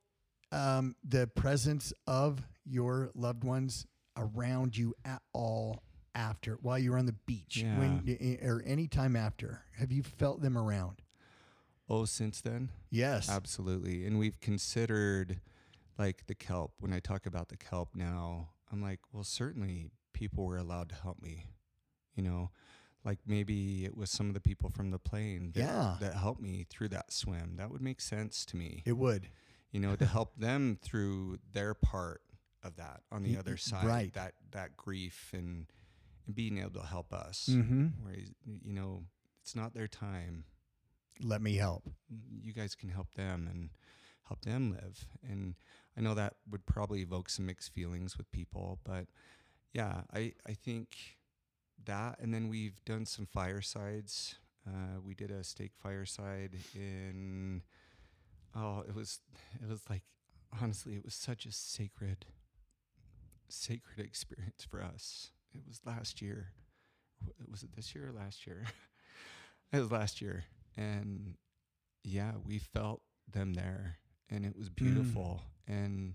um, the presence of your loved ones around you at all after while you were on the beach, when or any time after? Have you felt them around? Oh, since then, Yes. absolutely. And we've considered like the kelp. When I talk about the kelp now, I'm like, well, certainly people were allowed to help me. You know, like maybe it was some of the people from the plane that, Yeah. that helped me through that swim. That would make sense to me. It would. you know, to help them through their part of that on the other side, right. that that grief and, and being able to help us. Mm-hmm. Where you know, it's not their time. Let me help. You guys can help them and help them live. And I know that would probably evoke some mixed feelings with people, but yeah, I I think that. And then we've done some firesides. Uh, we did a stake fireside in. Oh, it was it was like honestly, it was such a sacred, sacred experience for us. It was last year. Was it this year or last year? it was last year, and yeah, we felt them there, and it was mm. beautiful, and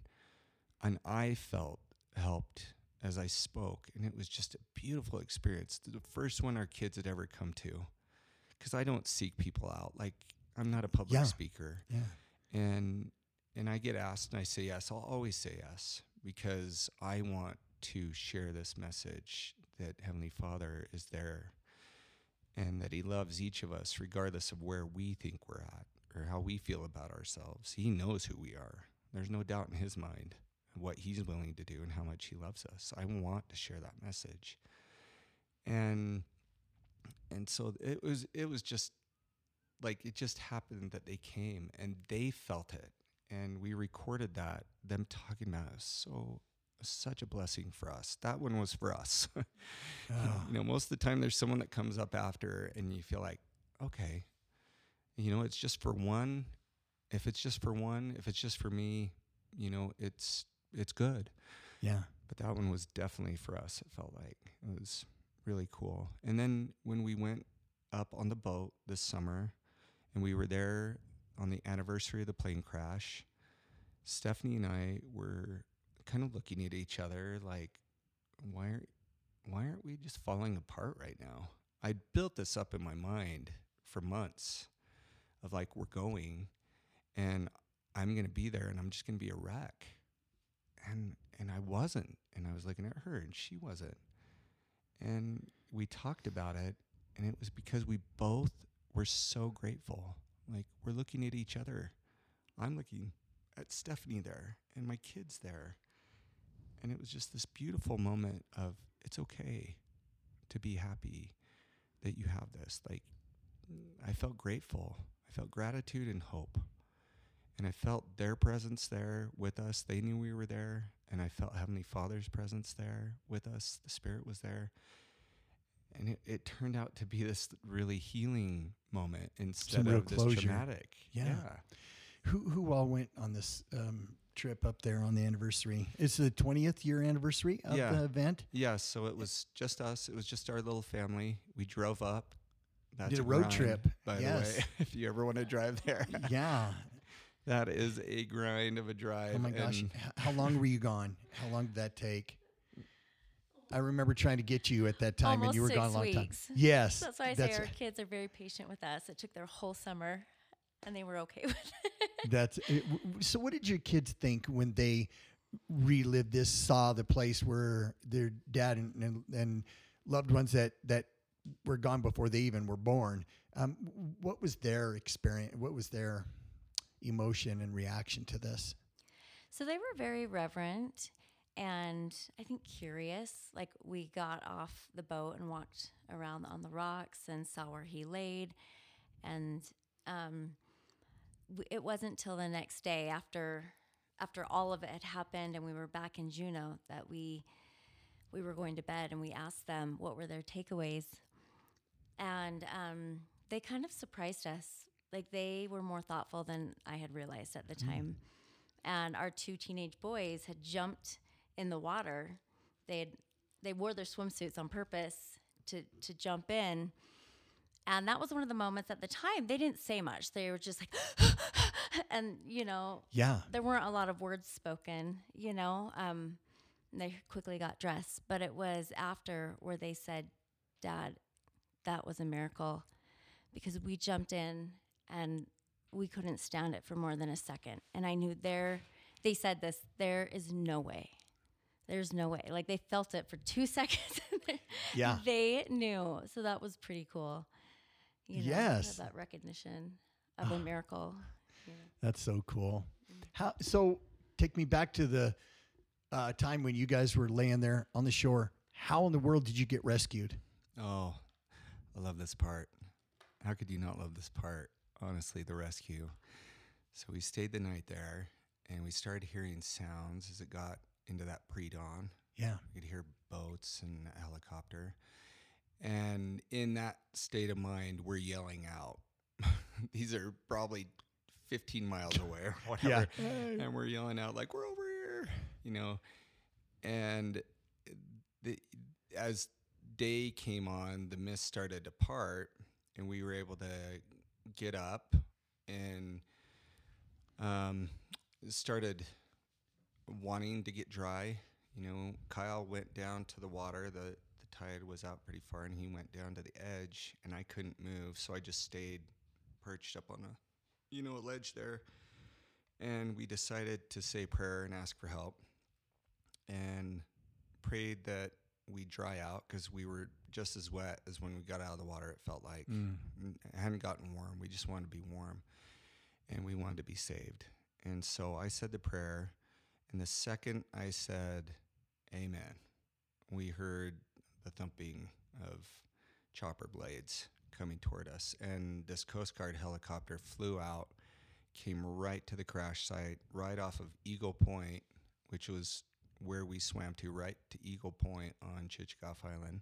and I felt helped as I spoke, and it was just a beautiful experience. The first one our kids had ever come to, because I don't seek people out. Like I'm not a public Yeah. speaker Yeah. and and I get asked and I say yes, I'll always say yes because I want to share this message that Heavenly Father is there and that He loves each of us regardless of where we think we're at or how we feel about ourselves. He knows who we are. There's no doubt in His mind what He's willing to do and how much He loves us. I want to share that message. And and so it was it was just like it just happened that they came and they felt it and we recorded that them talking about it was so such a blessing for us that one was for us Oh. you ah. know most of the time there's someone that comes up after and you feel like okay you know, it's just for one. If it's just for one, if it's just for me, you know, it's it's good. Yeah. But that one was definitely for us. It felt like it was really cool. And then when we went up on the boat this summer, and we were there on the anniversary of the plane crash, Stephanie and I were kind of looking at each other like, why are why aren't we just falling apart right now? I built this up in my mind for months of like we're going and I'm going to be there and I'm just going to be a wreck. And and I wasn't and I was looking at her and she wasn't. And we talked about it and it was because we both were so grateful. Like we're looking at each other. I'm looking at Stephanie there and my kids there. And it was just this beautiful moment of it's okay to be happy that you have this. Like, I felt grateful. I felt gratitude and hope. And I felt their presence there with us. They knew we were there. And I felt Heavenly Father's presence there with us. The Spirit was there. And it, it turned out to be this really healing moment instead of this closure. traumatic. Yeah. Who who all went on this um, trip up there on the anniversary? It's the twentieth year anniversary of Yeah. the event. Yeah, so it was just us. It was just our little family. We drove up. That's Did a road grind, trip, by yes. the way. If you ever want to drive there, yeah. that is a grind of a drive. Oh my gosh. and How long were you gone? How long did that take? I remember trying to get you at that time, and you were gone a long weeks. time. Yes, That's why I that's say our kids are very patient with us. It took their whole summer, and they were okay with it. That's it. So. What did your kids think when they relived this? Saw the place where their dad and, and, and loved ones that that were gone before they even were born. Um, what was their experience? What was their emotion and reaction to this? So they were very reverent and I think curious. Like we got off the boat and walked around on the rocks and saw where he laid. And um, it wasn't till the next day after after all of it had happened and we were back in Juneau that we we were going to bed and we asked them what were their takeaways. And um, they kind of surprised us. Like they were more thoughtful than I had realized at the time and our two teenage boys had jumped in the water. They had they wore their swimsuits on purpose to to jump in. And that was one of the moments at the time they didn't say much. They were just like and you know, Yeah, there weren't a lot of words spoken, you know. Um they quickly got dressed, but it was after where they said, "Dad, that was a miracle." Because we jumped in and we couldn't stand it for more than a second. And I knew there, they said this, there is no way. There's no way. Like they felt it for two seconds. Yeah. They knew. So that was pretty cool. You know, to have Yes. That recognition of a miracle. you know. that's so cool. How so? Take me back to the uh, time when you guys were laying there on the shore. How in the world did you get rescued? Oh, I love this part. How could you not love this part? Honestly, the rescue. So we stayed the night there and we started hearing sounds as it got into that pre dawn. Yeah, We could hear boats and a helicopter. And in that state of mind, we're yelling out. These are probably 15 miles away or whatever. And we're yelling out, like, we're over here, you know. And the, as day came on, the mist started to part, and we were able to get up and um, started wanting to get dry. You know, Kyle went down to the water. The tide was out pretty far, and he went down to the edge, and I couldn't move, so I just stayed perched up on a, you know, a ledge there. And we decided to say prayer and ask for help, and prayed that we dry out because we were just as wet as when we got out of the water. It felt like Mm. It hadn't gotten warm. We just wanted to be warm, and we wanted to be saved. And so I said the prayer, and the second I said Amen, we heard the thumping of chopper blades coming toward us, and this Coast Guard helicopter flew out, came right to the crash site, right off of Eagle Point, which was where we swam to, right to Eagle Point on Chichagof Island.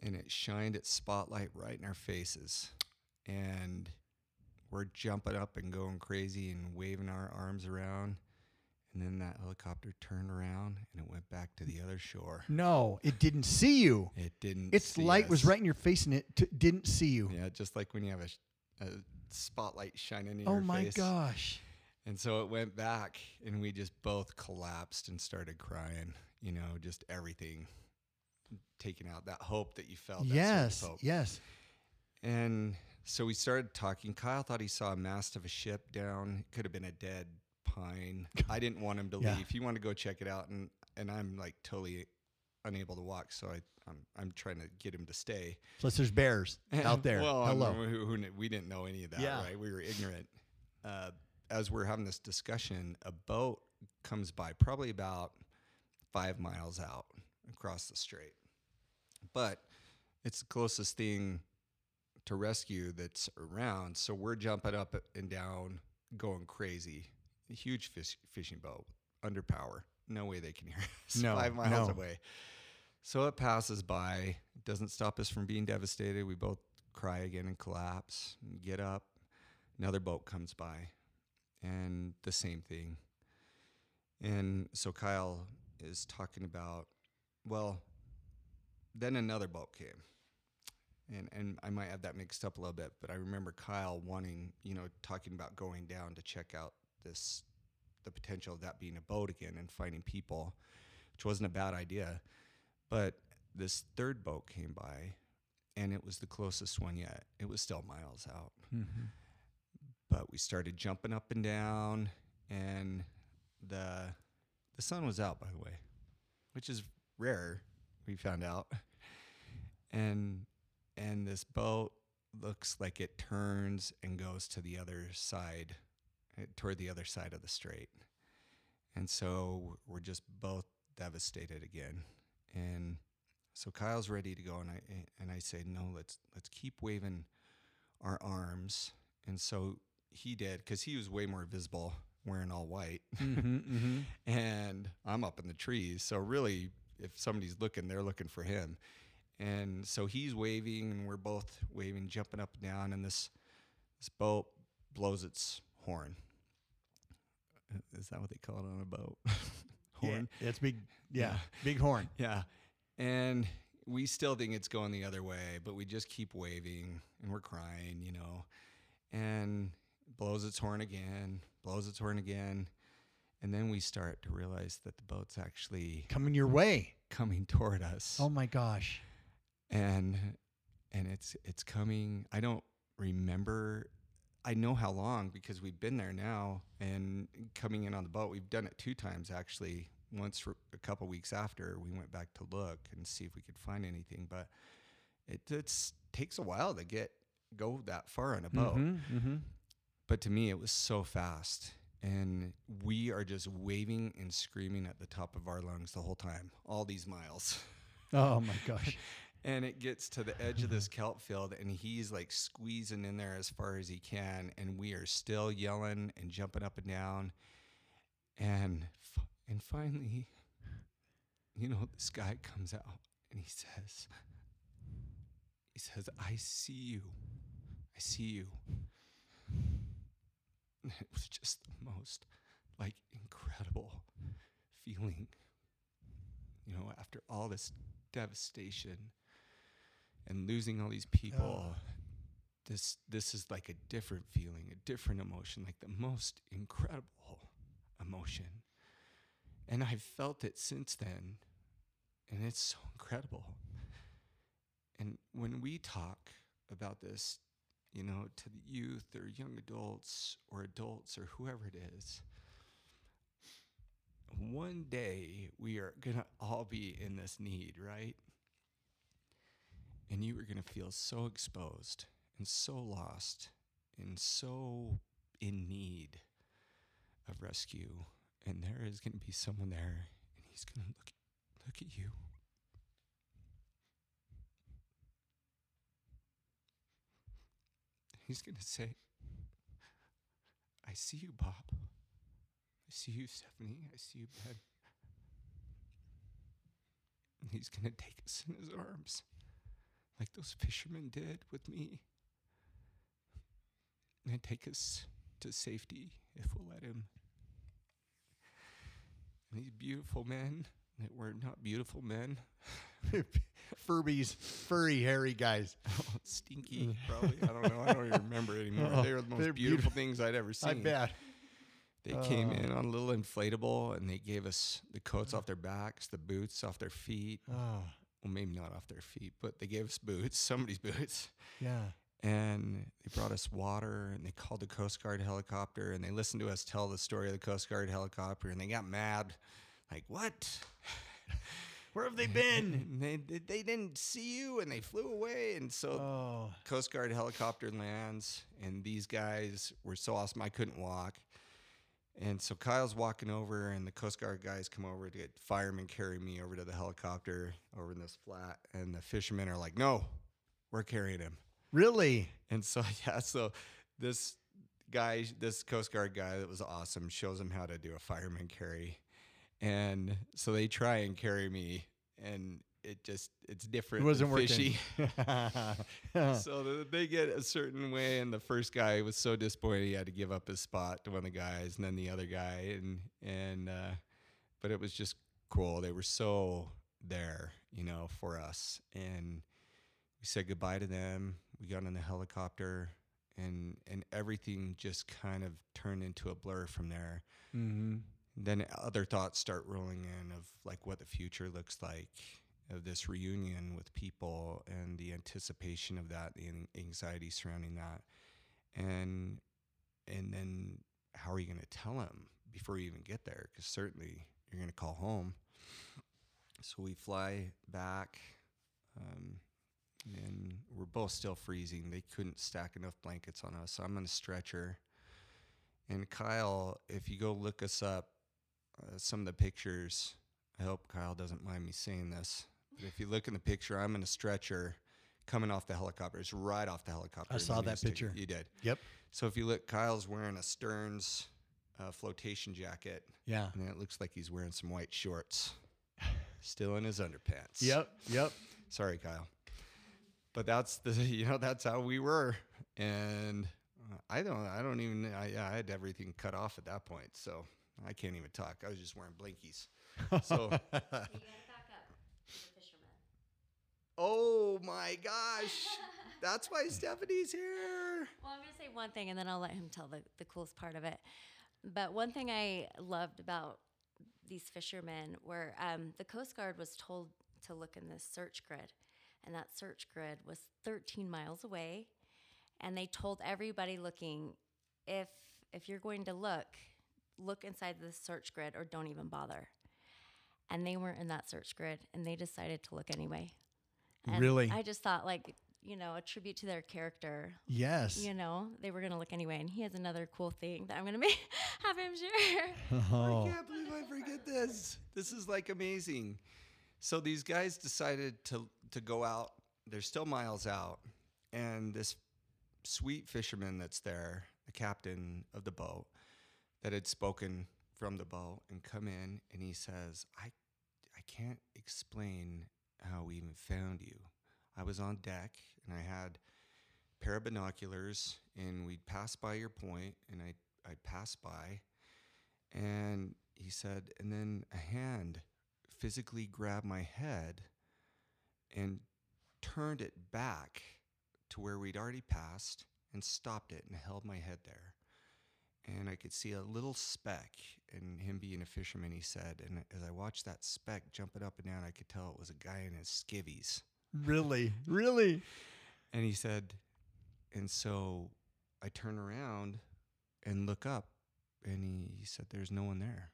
And it shined its spotlight right in our faces. And we're jumping up and going crazy and waving our arms around. And then that helicopter turned around and it went back to the other shore. No, it didn't see you. It didn't. Its light was right in your face and it t- didn't see you. Yeah, just like when you have a, sh- a spotlight shining in oh your my face. gosh. And so it went back, and we just both collapsed and started crying. You know, just everything taken out. That hope that you felt. that surge of Yes. hope. Yes. And so we started talking. Kyle thought he saw a mast of a ship down. It could have been a dead pine. I didn't want him to Yeah. leave. He wanted to go check it out, and and I'm like totally unable to walk. So I I'm, I'm trying to get him to stay Plus, there's bears out there. well, I Hello. mean, who, who, we didn't know any of that, Yeah. right? We were ignorant. Uh, as we're having this discussion, a boat comes by, probably about five miles out across the strait. But it's the closest thing to rescue that's around. So we're jumping up and down, going crazy. A huge fish, fishing boat, under power. No way they can hear us. No, five miles no. away. So it passes by. It doesn't stop us from being devastated. We both cry again and collapse and get up. Another boat comes by and the same thing. And so Kyle is talking about, well, then another boat came. And, and I might have that mixed up a little bit, but I remember Kyle wanting, you know, talking about going down to check out this, the potential of that being a boat again and finding people, which wasn't a bad idea. But this third boat came by, and it was the closest one yet. It was still miles out. Mm-hmm. But we started jumping up and down, and the the sun was out, by the way, which is rare. We found out, and and this boat looks like it turns and goes to the other side, toward the other side of the strait, and so we're just both devastated again, and so Kyle's ready to go, and I and I say no, let's let's keep waving our arms, and so he did because he was way more visible wearing all white, Mm-hmm, mm-hmm. and I'm up in the trees. So really, if somebody's looking, they're looking for him. And so he's waving, and we're both waving, jumping up and down, and this this boat blows its horn. Is that what they call it on a boat? horn. Yeah, it's big. Yeah, Yeah. big horn. Yeah. And we still think it's going the other way, but we just keep waving and we're crying, you know. And blows its horn again, blows its horn again. And then we start to realize that the boat's actually Coming your way. coming toward us. Oh my gosh. And and it's it's coming. I don't remember I know how long because we've been there now and coming in on the boat. We've done it two times actually. Once for a couple weeks after we went back to look and see if we could find anything, but it it's takes a while to get go that far on a boat. Mm-hmm. But to me, it was so fast. And we are just waving and screaming at the top of our lungs the whole time, all these miles. Oh my gosh. And it gets to the edge of this mm-hmm. kelp field, and he's like squeezing in there as far as he can. And we are still yelling and jumping up and down. And, and finally, you know, this guy comes out and he says, he says, I see you. I see you. And it was just the most like incredible feeling. You know, after all this devastation and losing all these people, Ugh. this this is like a different feeling, a different emotion, like the most incredible emotion. And I've felt it since then. And it's so incredible. And when we talk about this, you know, to the youth or young adults or adults or whoever it is, one day we are going to all be in this need, right? And you are going to feel so exposed and so lost and so in need of rescue. And there is going to be someone there, and he's going to look, look at you. He's going to say, I see you, Bob. I see you, Stephanie. I see you, Ben. And he's going to take us in his arms like those fishermen did with me. and take us to safety if we'll let him. And these beautiful men that were not beautiful men, Furbies, furry, hairy guys. Oh, stinky, probably. I don't know. I don't even remember anymore. Oh, they were the most they're beautiful things I'd ever seen. I bet. They came Oh. in on a little inflatable and they gave us the coats off their backs, the boots off their feet. Oh, Well, maybe not off their feet, but they gave us boots, somebody's boots. yeah. And they brought us water and they called the Coast Guard helicopter and they listened to us tell the story of the Coast Guard helicopter and they got mad. Like, what? Where have they been? And they, they, they didn't see you and they flew away. And so oh, Coast Guard helicopter lands, and these guys were so awesome I couldn't walk. And so Kyle's walking over, and the Coast Guard guys come over to get firemen carry me over to the helicopter over in this flat. And the fishermen are like, "No, we're carrying him." really? And so yeah, so this guy, this Coast Guard guy that was awesome, shows him how to do a fireman carry, and so they try and carry me, and it just it's different. It wasn't than working. fishy. so they get a certain way, and the first guy was so disappointed he had to give up his spot to one of the guys, and then the other guy, and and uh, but it was just cool. They were so there, you know, for us, and we said goodbye to them. We got in the helicopter, and and everything just kind of turned into a blur from there. mm-hmm. Then other thoughts start rolling in of like what the future looks like of this reunion with people and the anticipation of that, the anxiety surrounding that, and and then how are you going to tell them before you even get there? Because certainly you're going to call home. So we fly back, um, and we're both still freezing. They couldn't stack enough blankets on us. So I'm on a stretcher. And Kyle, if you go look us up, uh, some of the pictures, I hope Kyle doesn't mind me saying this. But if you look in the picture, I'm in a stretcher coming off the helicopter. It's right off the helicopter. I saw that news picture. You did. Yep. So if you look, Kyle's wearing a Stearns uh, flotation jacket, Yeah. and then it looks like he's wearing some white shorts, still in his underpants. Yep. Yep. Sorry, Kyle. But that's the you know that's how we were, and uh, I don't I don't even I, I had everything cut off at that point, so I can't even talk. I was just wearing blinkies. So You gotta back up. The fisherman. Oh my gosh, that's why Stephanie's here. Well, I'm going to say one thing and then I'll let him tell the, the coolest part of it. But one thing I loved about these fishermen were um, the Coast Guard was told to look in this search grid, and that search grid was 13 miles away. And they told everybody looking, if if you're going to look, look inside the search grid or don't even bother. And they weren't in that search grid, and they decided to look anyway. And Really? I just thought, like, you know, a tribute to their character Yes. you know, they were gonna look anyway. And he has another cool thing that I'm gonna make, have him share. Oh. I can't believe I forget this. This is like amazing. So these guys decided to to go out. They're still miles out, and this sweet fisherman that's there, the captain of the boat, that had spoken from the boat and come in, and he says, "I, I can't explain how we even found you. I was on deck, and I had." pair of binoculars and we'd pass by your point and I I'd pass by and he said and then a hand physically grabbed my head and turned it back to where we'd already passed and stopped it and held my head there and I could see a little speck and him being a fisherman he said and as I watched that speck jumping up and down I could tell it was a guy in his skivvies Really? Really? and he said, and so I turn around and look up, and he, he said, There's no one there.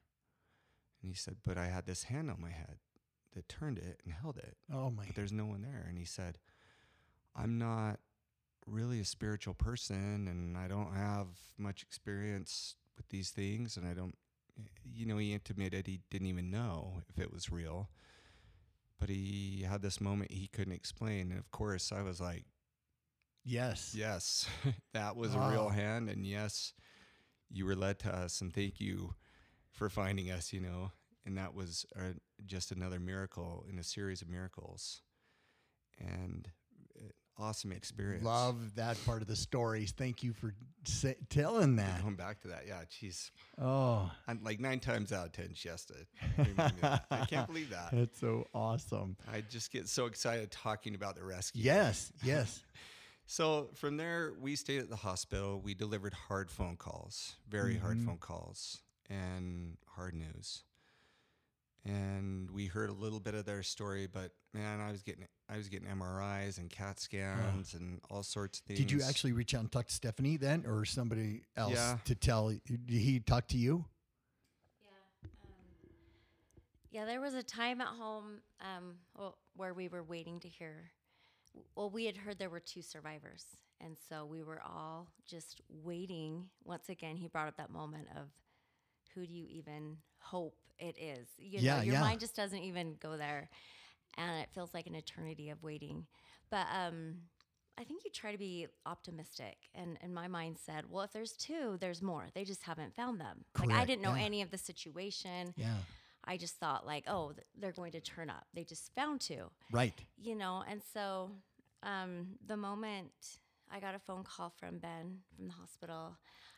And he said, But I had this hand on my head that turned it and held it, Oh my. but there's no one there. And he said, I'm not really a spiritual person, and I don't have much experience with these things, and I don't, you know, he intimated he didn't even know if it was real. But he had this moment he couldn't explain. And of course, I was like, Yes. Yes, that was a real hand, and yes, you were led to us, and thank you for finding us. You know, and that was uh, just another miracle in a series of miracles. And awesome experience. Love that part of the stories. Thank you for sa- telling that. Going back to that, yeah, she's Oh, I'm like nine times out of ten, she has to remind me of that. I can't believe that. that's so awesome. I just get so excited talking about the rescue. Yes, yes. So from there, we stayed at the hospital. We delivered hard phone calls, very hard Mhm. phone calls, and hard news. And we heard a little bit of their story, but man, I was getting I was getting MRIs and CAT scans and all sorts of things. Did you actually reach out and talk to Stephanie then, or somebody else Yeah. to tell? Did he talk to you? Yeah. Um, yeah, there was a time at home um, well, where we were waiting to hear. Well, we had heard there were two survivors. And so we were all just waiting. Once again, he brought up that moment of who do you even hope it is? You Yeah, know, your yeah. mind just doesn't even go there. And it feels like an eternity of waiting. But um, I think you try to be optimistic. And, and my mind said, well, if there's two, there's more. They just haven't found them. Like, I didn't know yeah. any of the situation. Yeah. I just thought, like, oh, th- they're going to turn up. They just found two, Right. you know? And so um, the moment I got a phone call from Ben from the hospital,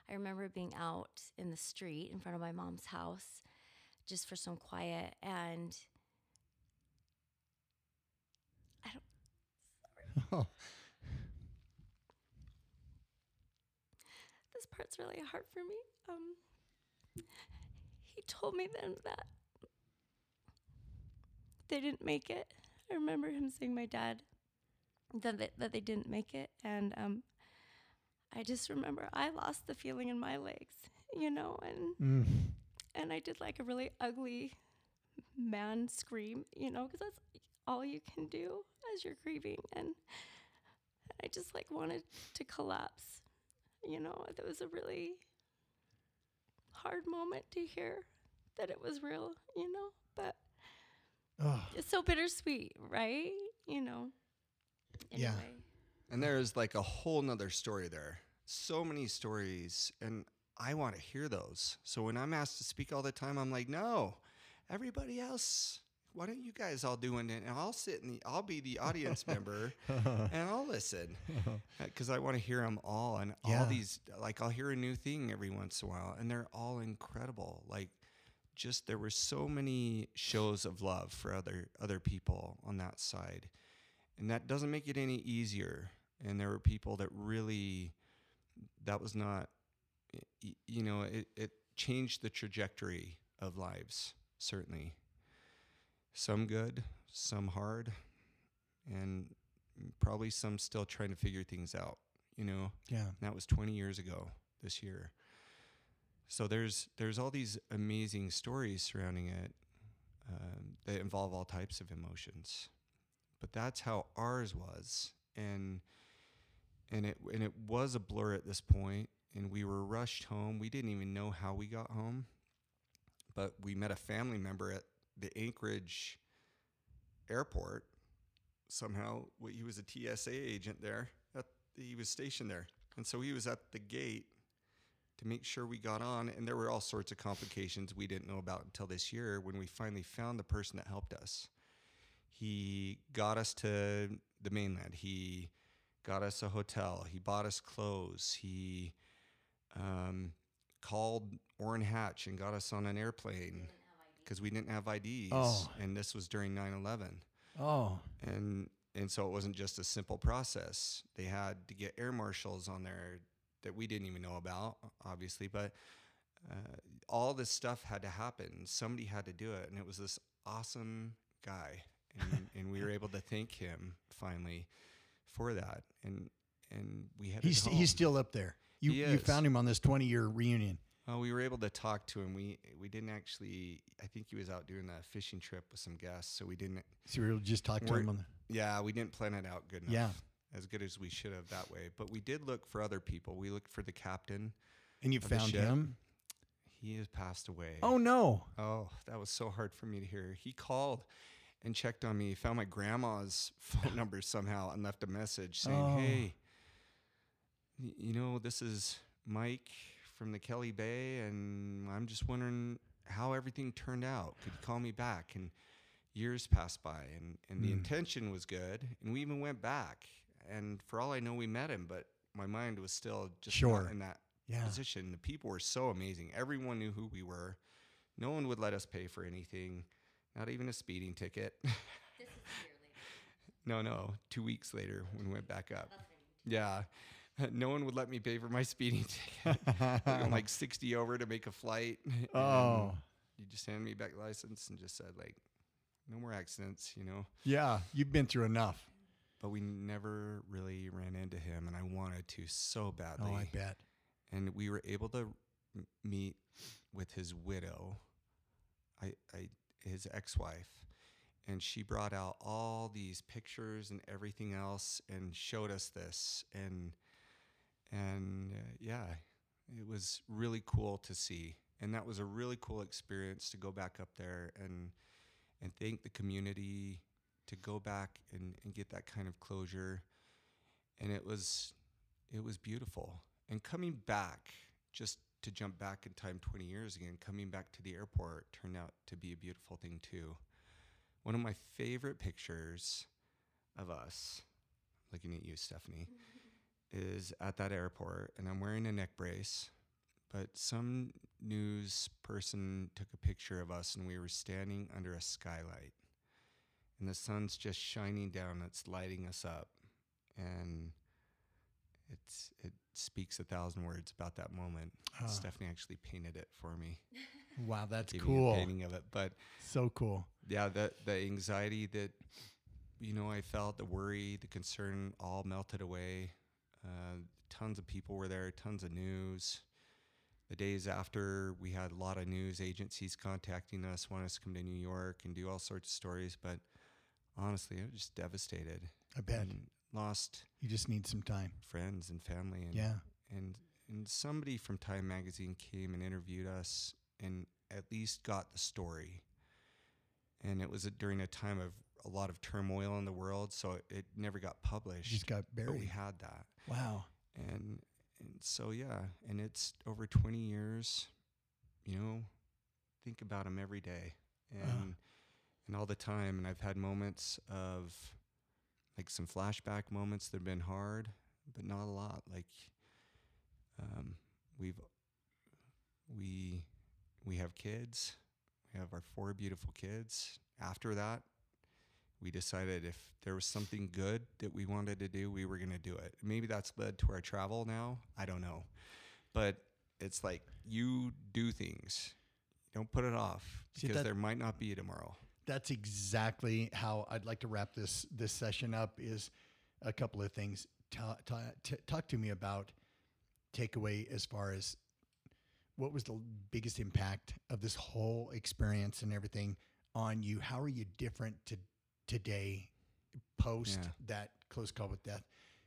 I remember being out in the street in front of my mom's house just for some quiet. And I don't, Oh, this part's really hard for me. Um, he told me then that they didn't make it. I remember him saying, "My dad," that they, that they didn't make it, and um, I just remember I lost the feeling in my legs, you know, and mm. And I did like a really ugly man scream, you know, because that's all you can do as you're grieving, and I just like wanted to collapse, you know. It was a really hard moment to hear that it was real, you know, but oh, it's so bittersweet, right? You know. Yeah. And there's like a whole nother story there. So many stories, and I want to hear those. So when I'm asked to speak all the time, I'm like, no, everybody else. Why don't you guys all do it? And I'll sit in the, I'll be the audience member, and I'll listen uh, because I want to hear them all. And Yeah. all these, like, I'll hear a new thing every once in a while, and they're all incredible. Like, just there were so many shows of love for other other people on that side and that doesn't make it any easier and there were people that really that was not you know it, it changed the trajectory of lives certainly some good some hard and probably some still trying to figure things out you know yeah. and that was 20 years ago this year. So there's there's all these amazing stories surrounding it um, that involve all types of emotions, but that's how ours was, and and it and it was a blur at this point, and we were rushed home. We didn't even know how we got home, but we met a family member at the Anchorage airport. Somehow, he was a TSA agent there. At, he was stationed there, and so he was at the gate to make sure we got on. And there were all sorts of complications we didn't know about until this year when we finally found the person that helped us. He got us to the mainland. He got us a hotel. He bought us clothes. He um, called Orrin Hatch and got us on an airplane because we didn't have IDs. Oh. And this was during 9 11 Oh, and and so it wasn't just a simple process. They had to get air marshals on there that we didn't even know about, obviously, but uh, all this stuff had to happen. Somebody had to do it, and it was this awesome guy, and, and we were able to thank him finally for that. And and we had he's he's still up there. You you found him on this twenty year reunion. Well, we were able to talk to him. We we didn't actually. I think he was out doing a fishing trip with some guests, so we didn't. So we were just talking to him on the. Yeah, we didn't plan it out good enough. Yeah. As good as we should have that way. But we did look for other people. We looked for the captain. And you found him. He has passed away. Oh no! Oh, that was so hard for me to hear. He called and checked on me, found my grandma's phone number somehow and left a message saying, Oh. Hey, you know, this is Mike from the Kelly Bay, and I'm just wondering how everything turned out. Could you call me back? And years passed by, and, and the Mm. intention was good. And we even went back. and for all I know, we met him, but my mind was still just Sure. not in that Yeah. position. The people were so amazing. Everyone knew who we were. No one would let us pay for anything, not even a speeding ticket. This is a year later. no, no. Two weeks later, when we went back up. That's what I mean. Yeah. No one would let me pay for my speeding ticket. I'm like 60 over to make a flight. and oh, You just handed me back the license and just said, like, no more accidents, you know? yeah. You've been through enough. But we never really ran into him, and I wanted to so badly. Oh, I bet. and we were able to meet with his widow, I, I his ex-wife, and she brought out all these pictures and everything else and showed us this and and uh, yeah, it was really cool to see, and that was a really cool experience to go back up there and and thank the community to go back and, and get that kind of closure and it was it was beautiful. And coming back just to jump back in time 20 years again coming back to the airport turned out to be a beautiful thing too. One of my favorite pictures of us looking at you stephanie is at that airport and i'm wearing a neck brace but some news person took a picture of us and we were standing under a skylight and the sun's just shining down it's lighting us up and it's it speaks a thousand words about that moment. Ah. Stephanie actually painted it for me. Wow, that's gave me a cool. painting of it. But So cool. yeah, the the anxiety that you know I felt, the worry, the concern, all melted away. Uh, tons of people were there, tons of news. The days after, we had a lot of news agencies contacting us, want us to come to New York and do all sorts of stories. But honestly, I was just devastated. I bet. and lost You just need some time. friends and family and Yeah. and and somebody from Time magazine came and interviewed us and at least got the story. And it was a, during a time of a lot of turmoil in the world, so it, it never got published. Just got but we had that. Wow. And and so yeah, and it's over 20 years, you know, think about them every day and and all the time and I've had moments of like some flashback moments that have been hard, but not a lot. Like um, we've we we have kids. We have our four beautiful kids. After that, we decided if there was something good that we wanted to do, we were going to do it. Maybe that's led to our travel now. I don't know. But it's like you do things. Don't put it off See, because that- there might not be tomorrow. That's exactly how I'd like to wrap this this session up. Is a couple of things. Ta- ta- t- talk to me about takeaway as far as what was the biggest impact of this whole experience and everything on you. How are you different to today, post Yeah. that close call with death,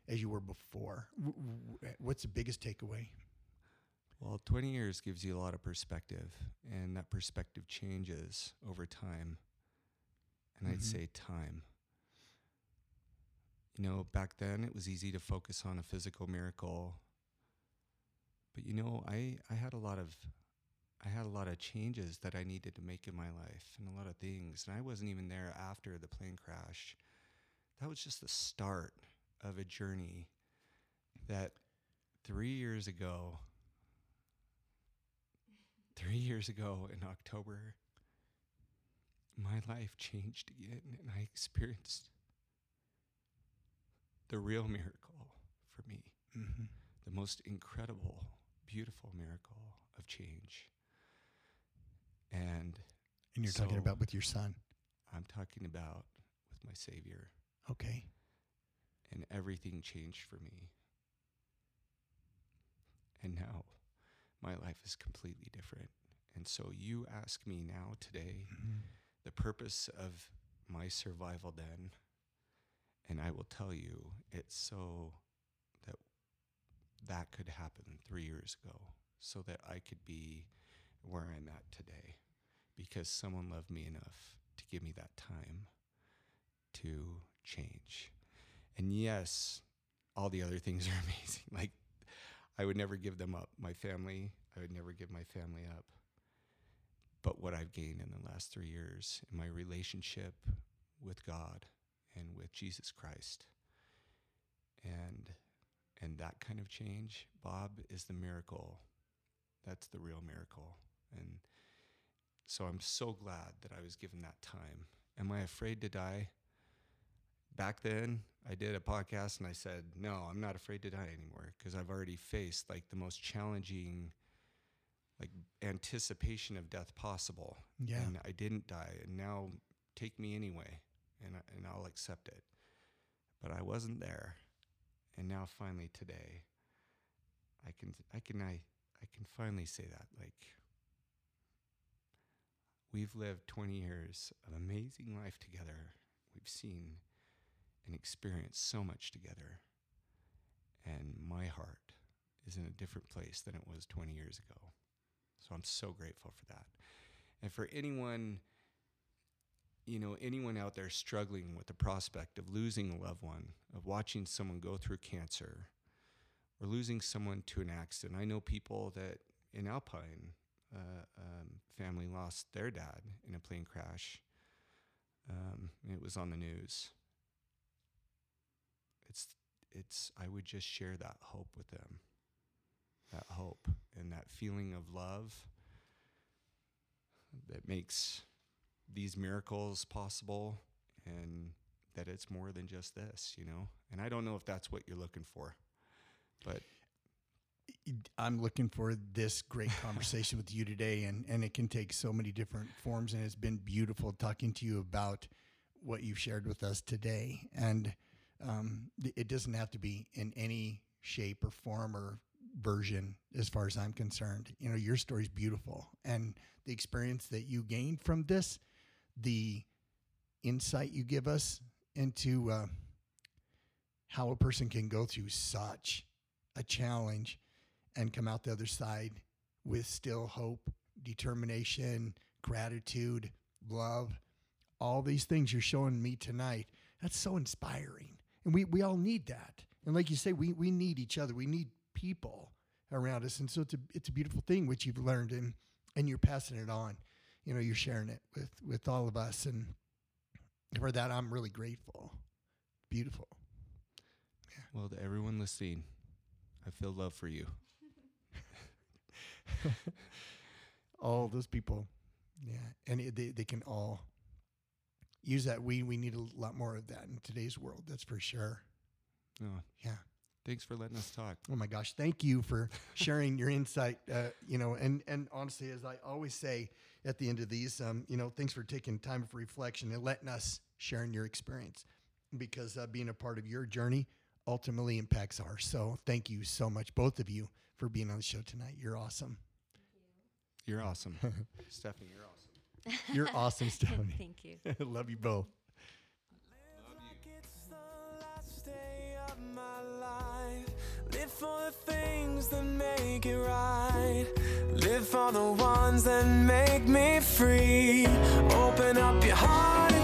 as you were before? W- What's the biggest takeaway? Well, 20 years gives you a lot of perspective, and that perspective changes over time. And I'd Mhm. say time. You know, back then it was easy to focus on a physical miracle. But you know, I, I had a lot of I had a lot of changes that I needed to make in my life and a lot of things. And I wasn't even there after the plane crash. That was just the start of a journey that three years ago three years ago in October, my life changed again, and I experienced the real miracle for me, Mm-hmm. the most incredible, beautiful miracle of change. And And you're talking about with your son. I'm talking about with my Savior, Okay. and everything changed for me. And now my life is completely different. And so you ask me now today Mhm. the purpose of my survival then, and I will tell you it's so that that could happen three years ago, so that I could be where I'm at today, because someone loved me enough to give me that time to change. And yes, all the other things are amazing. Like I would never give them up. My family, I would never give my family up but what I've gained in the last three years in my relationship with God and with Jesus Christ. And and that kind of change, Bob, is the miracle. That's the real miracle. And so I'm so glad that I was given that time. Am I afraid to die? Back then, I did a podcast and I said, "No, I'm not afraid to die anymore because I've already faced like the most challenging like anticipation of death possible. Yeah. And I didn't die and now take me anyway and I, and I'll accept it. But I wasn't there. And now finally today I can I can I I can finally say that like we've lived 20 years of amazing life together. We've seen and experienced so much together. And my heart is in a different place than it was 20 years ago. So I'm so grateful for that. And for anyone, you know, anyone out there struggling with the prospect of losing a loved one, of watching someone go through cancer, or losing someone to an accident. I know people that in Alpine, uh, um, family lost their dad in a plane crash. Um, it was on the news. It's it's I would just share that hope with them. That hope and that feeling of love that makes these miracles possible and that it's more than just this, you know? And I don't know if that's what you're looking for. But I'm looking for this great conversation with you today, and, and it can take so many different forms. And it's been beautiful talking to you about what you've shared with us today. And um, it doesn't have to be in any shape or form or version, as far as I'm concerned. You know, your story's beautiful, and the experience that you gained from this, the insight you give us into uh, how a person can go through such a challenge and come out the other side with still hope, determination, gratitude, love, all these things you're showing me tonight. That's so inspiring. And we, we all need that. And like you say, we, we need each other. We need people around us. And so it's a, it's a beautiful thing, which you've learned and, and you're passing it on. You know, you're sharing it with, with all of us. And for that, I'm really grateful. Beautiful. well, to everyone listening, I feel love for you. all those people. Yeah. And it, they, they can all use that. We, we need a lot more of that in today's world. That's for sure. Oh, Yeah. thanks for letting us talk. Oh my gosh, thank you for sharing your insight. Uh, you know, and and honestly, as I always say at the end of these, um, you know, thanks for taking time for reflection and letting us share in your experience, because uh, being a part of your journey ultimately impacts ours. So thank you so much, both of you, for being on the show tonight. You're awesome. You're awesome. Stephanie, you're awesome. You're awesome, Stephanie. Thank you. Love you both. It's the last day of my life. Live for the things that make it right. Live for the ones that make me free. Open up your heart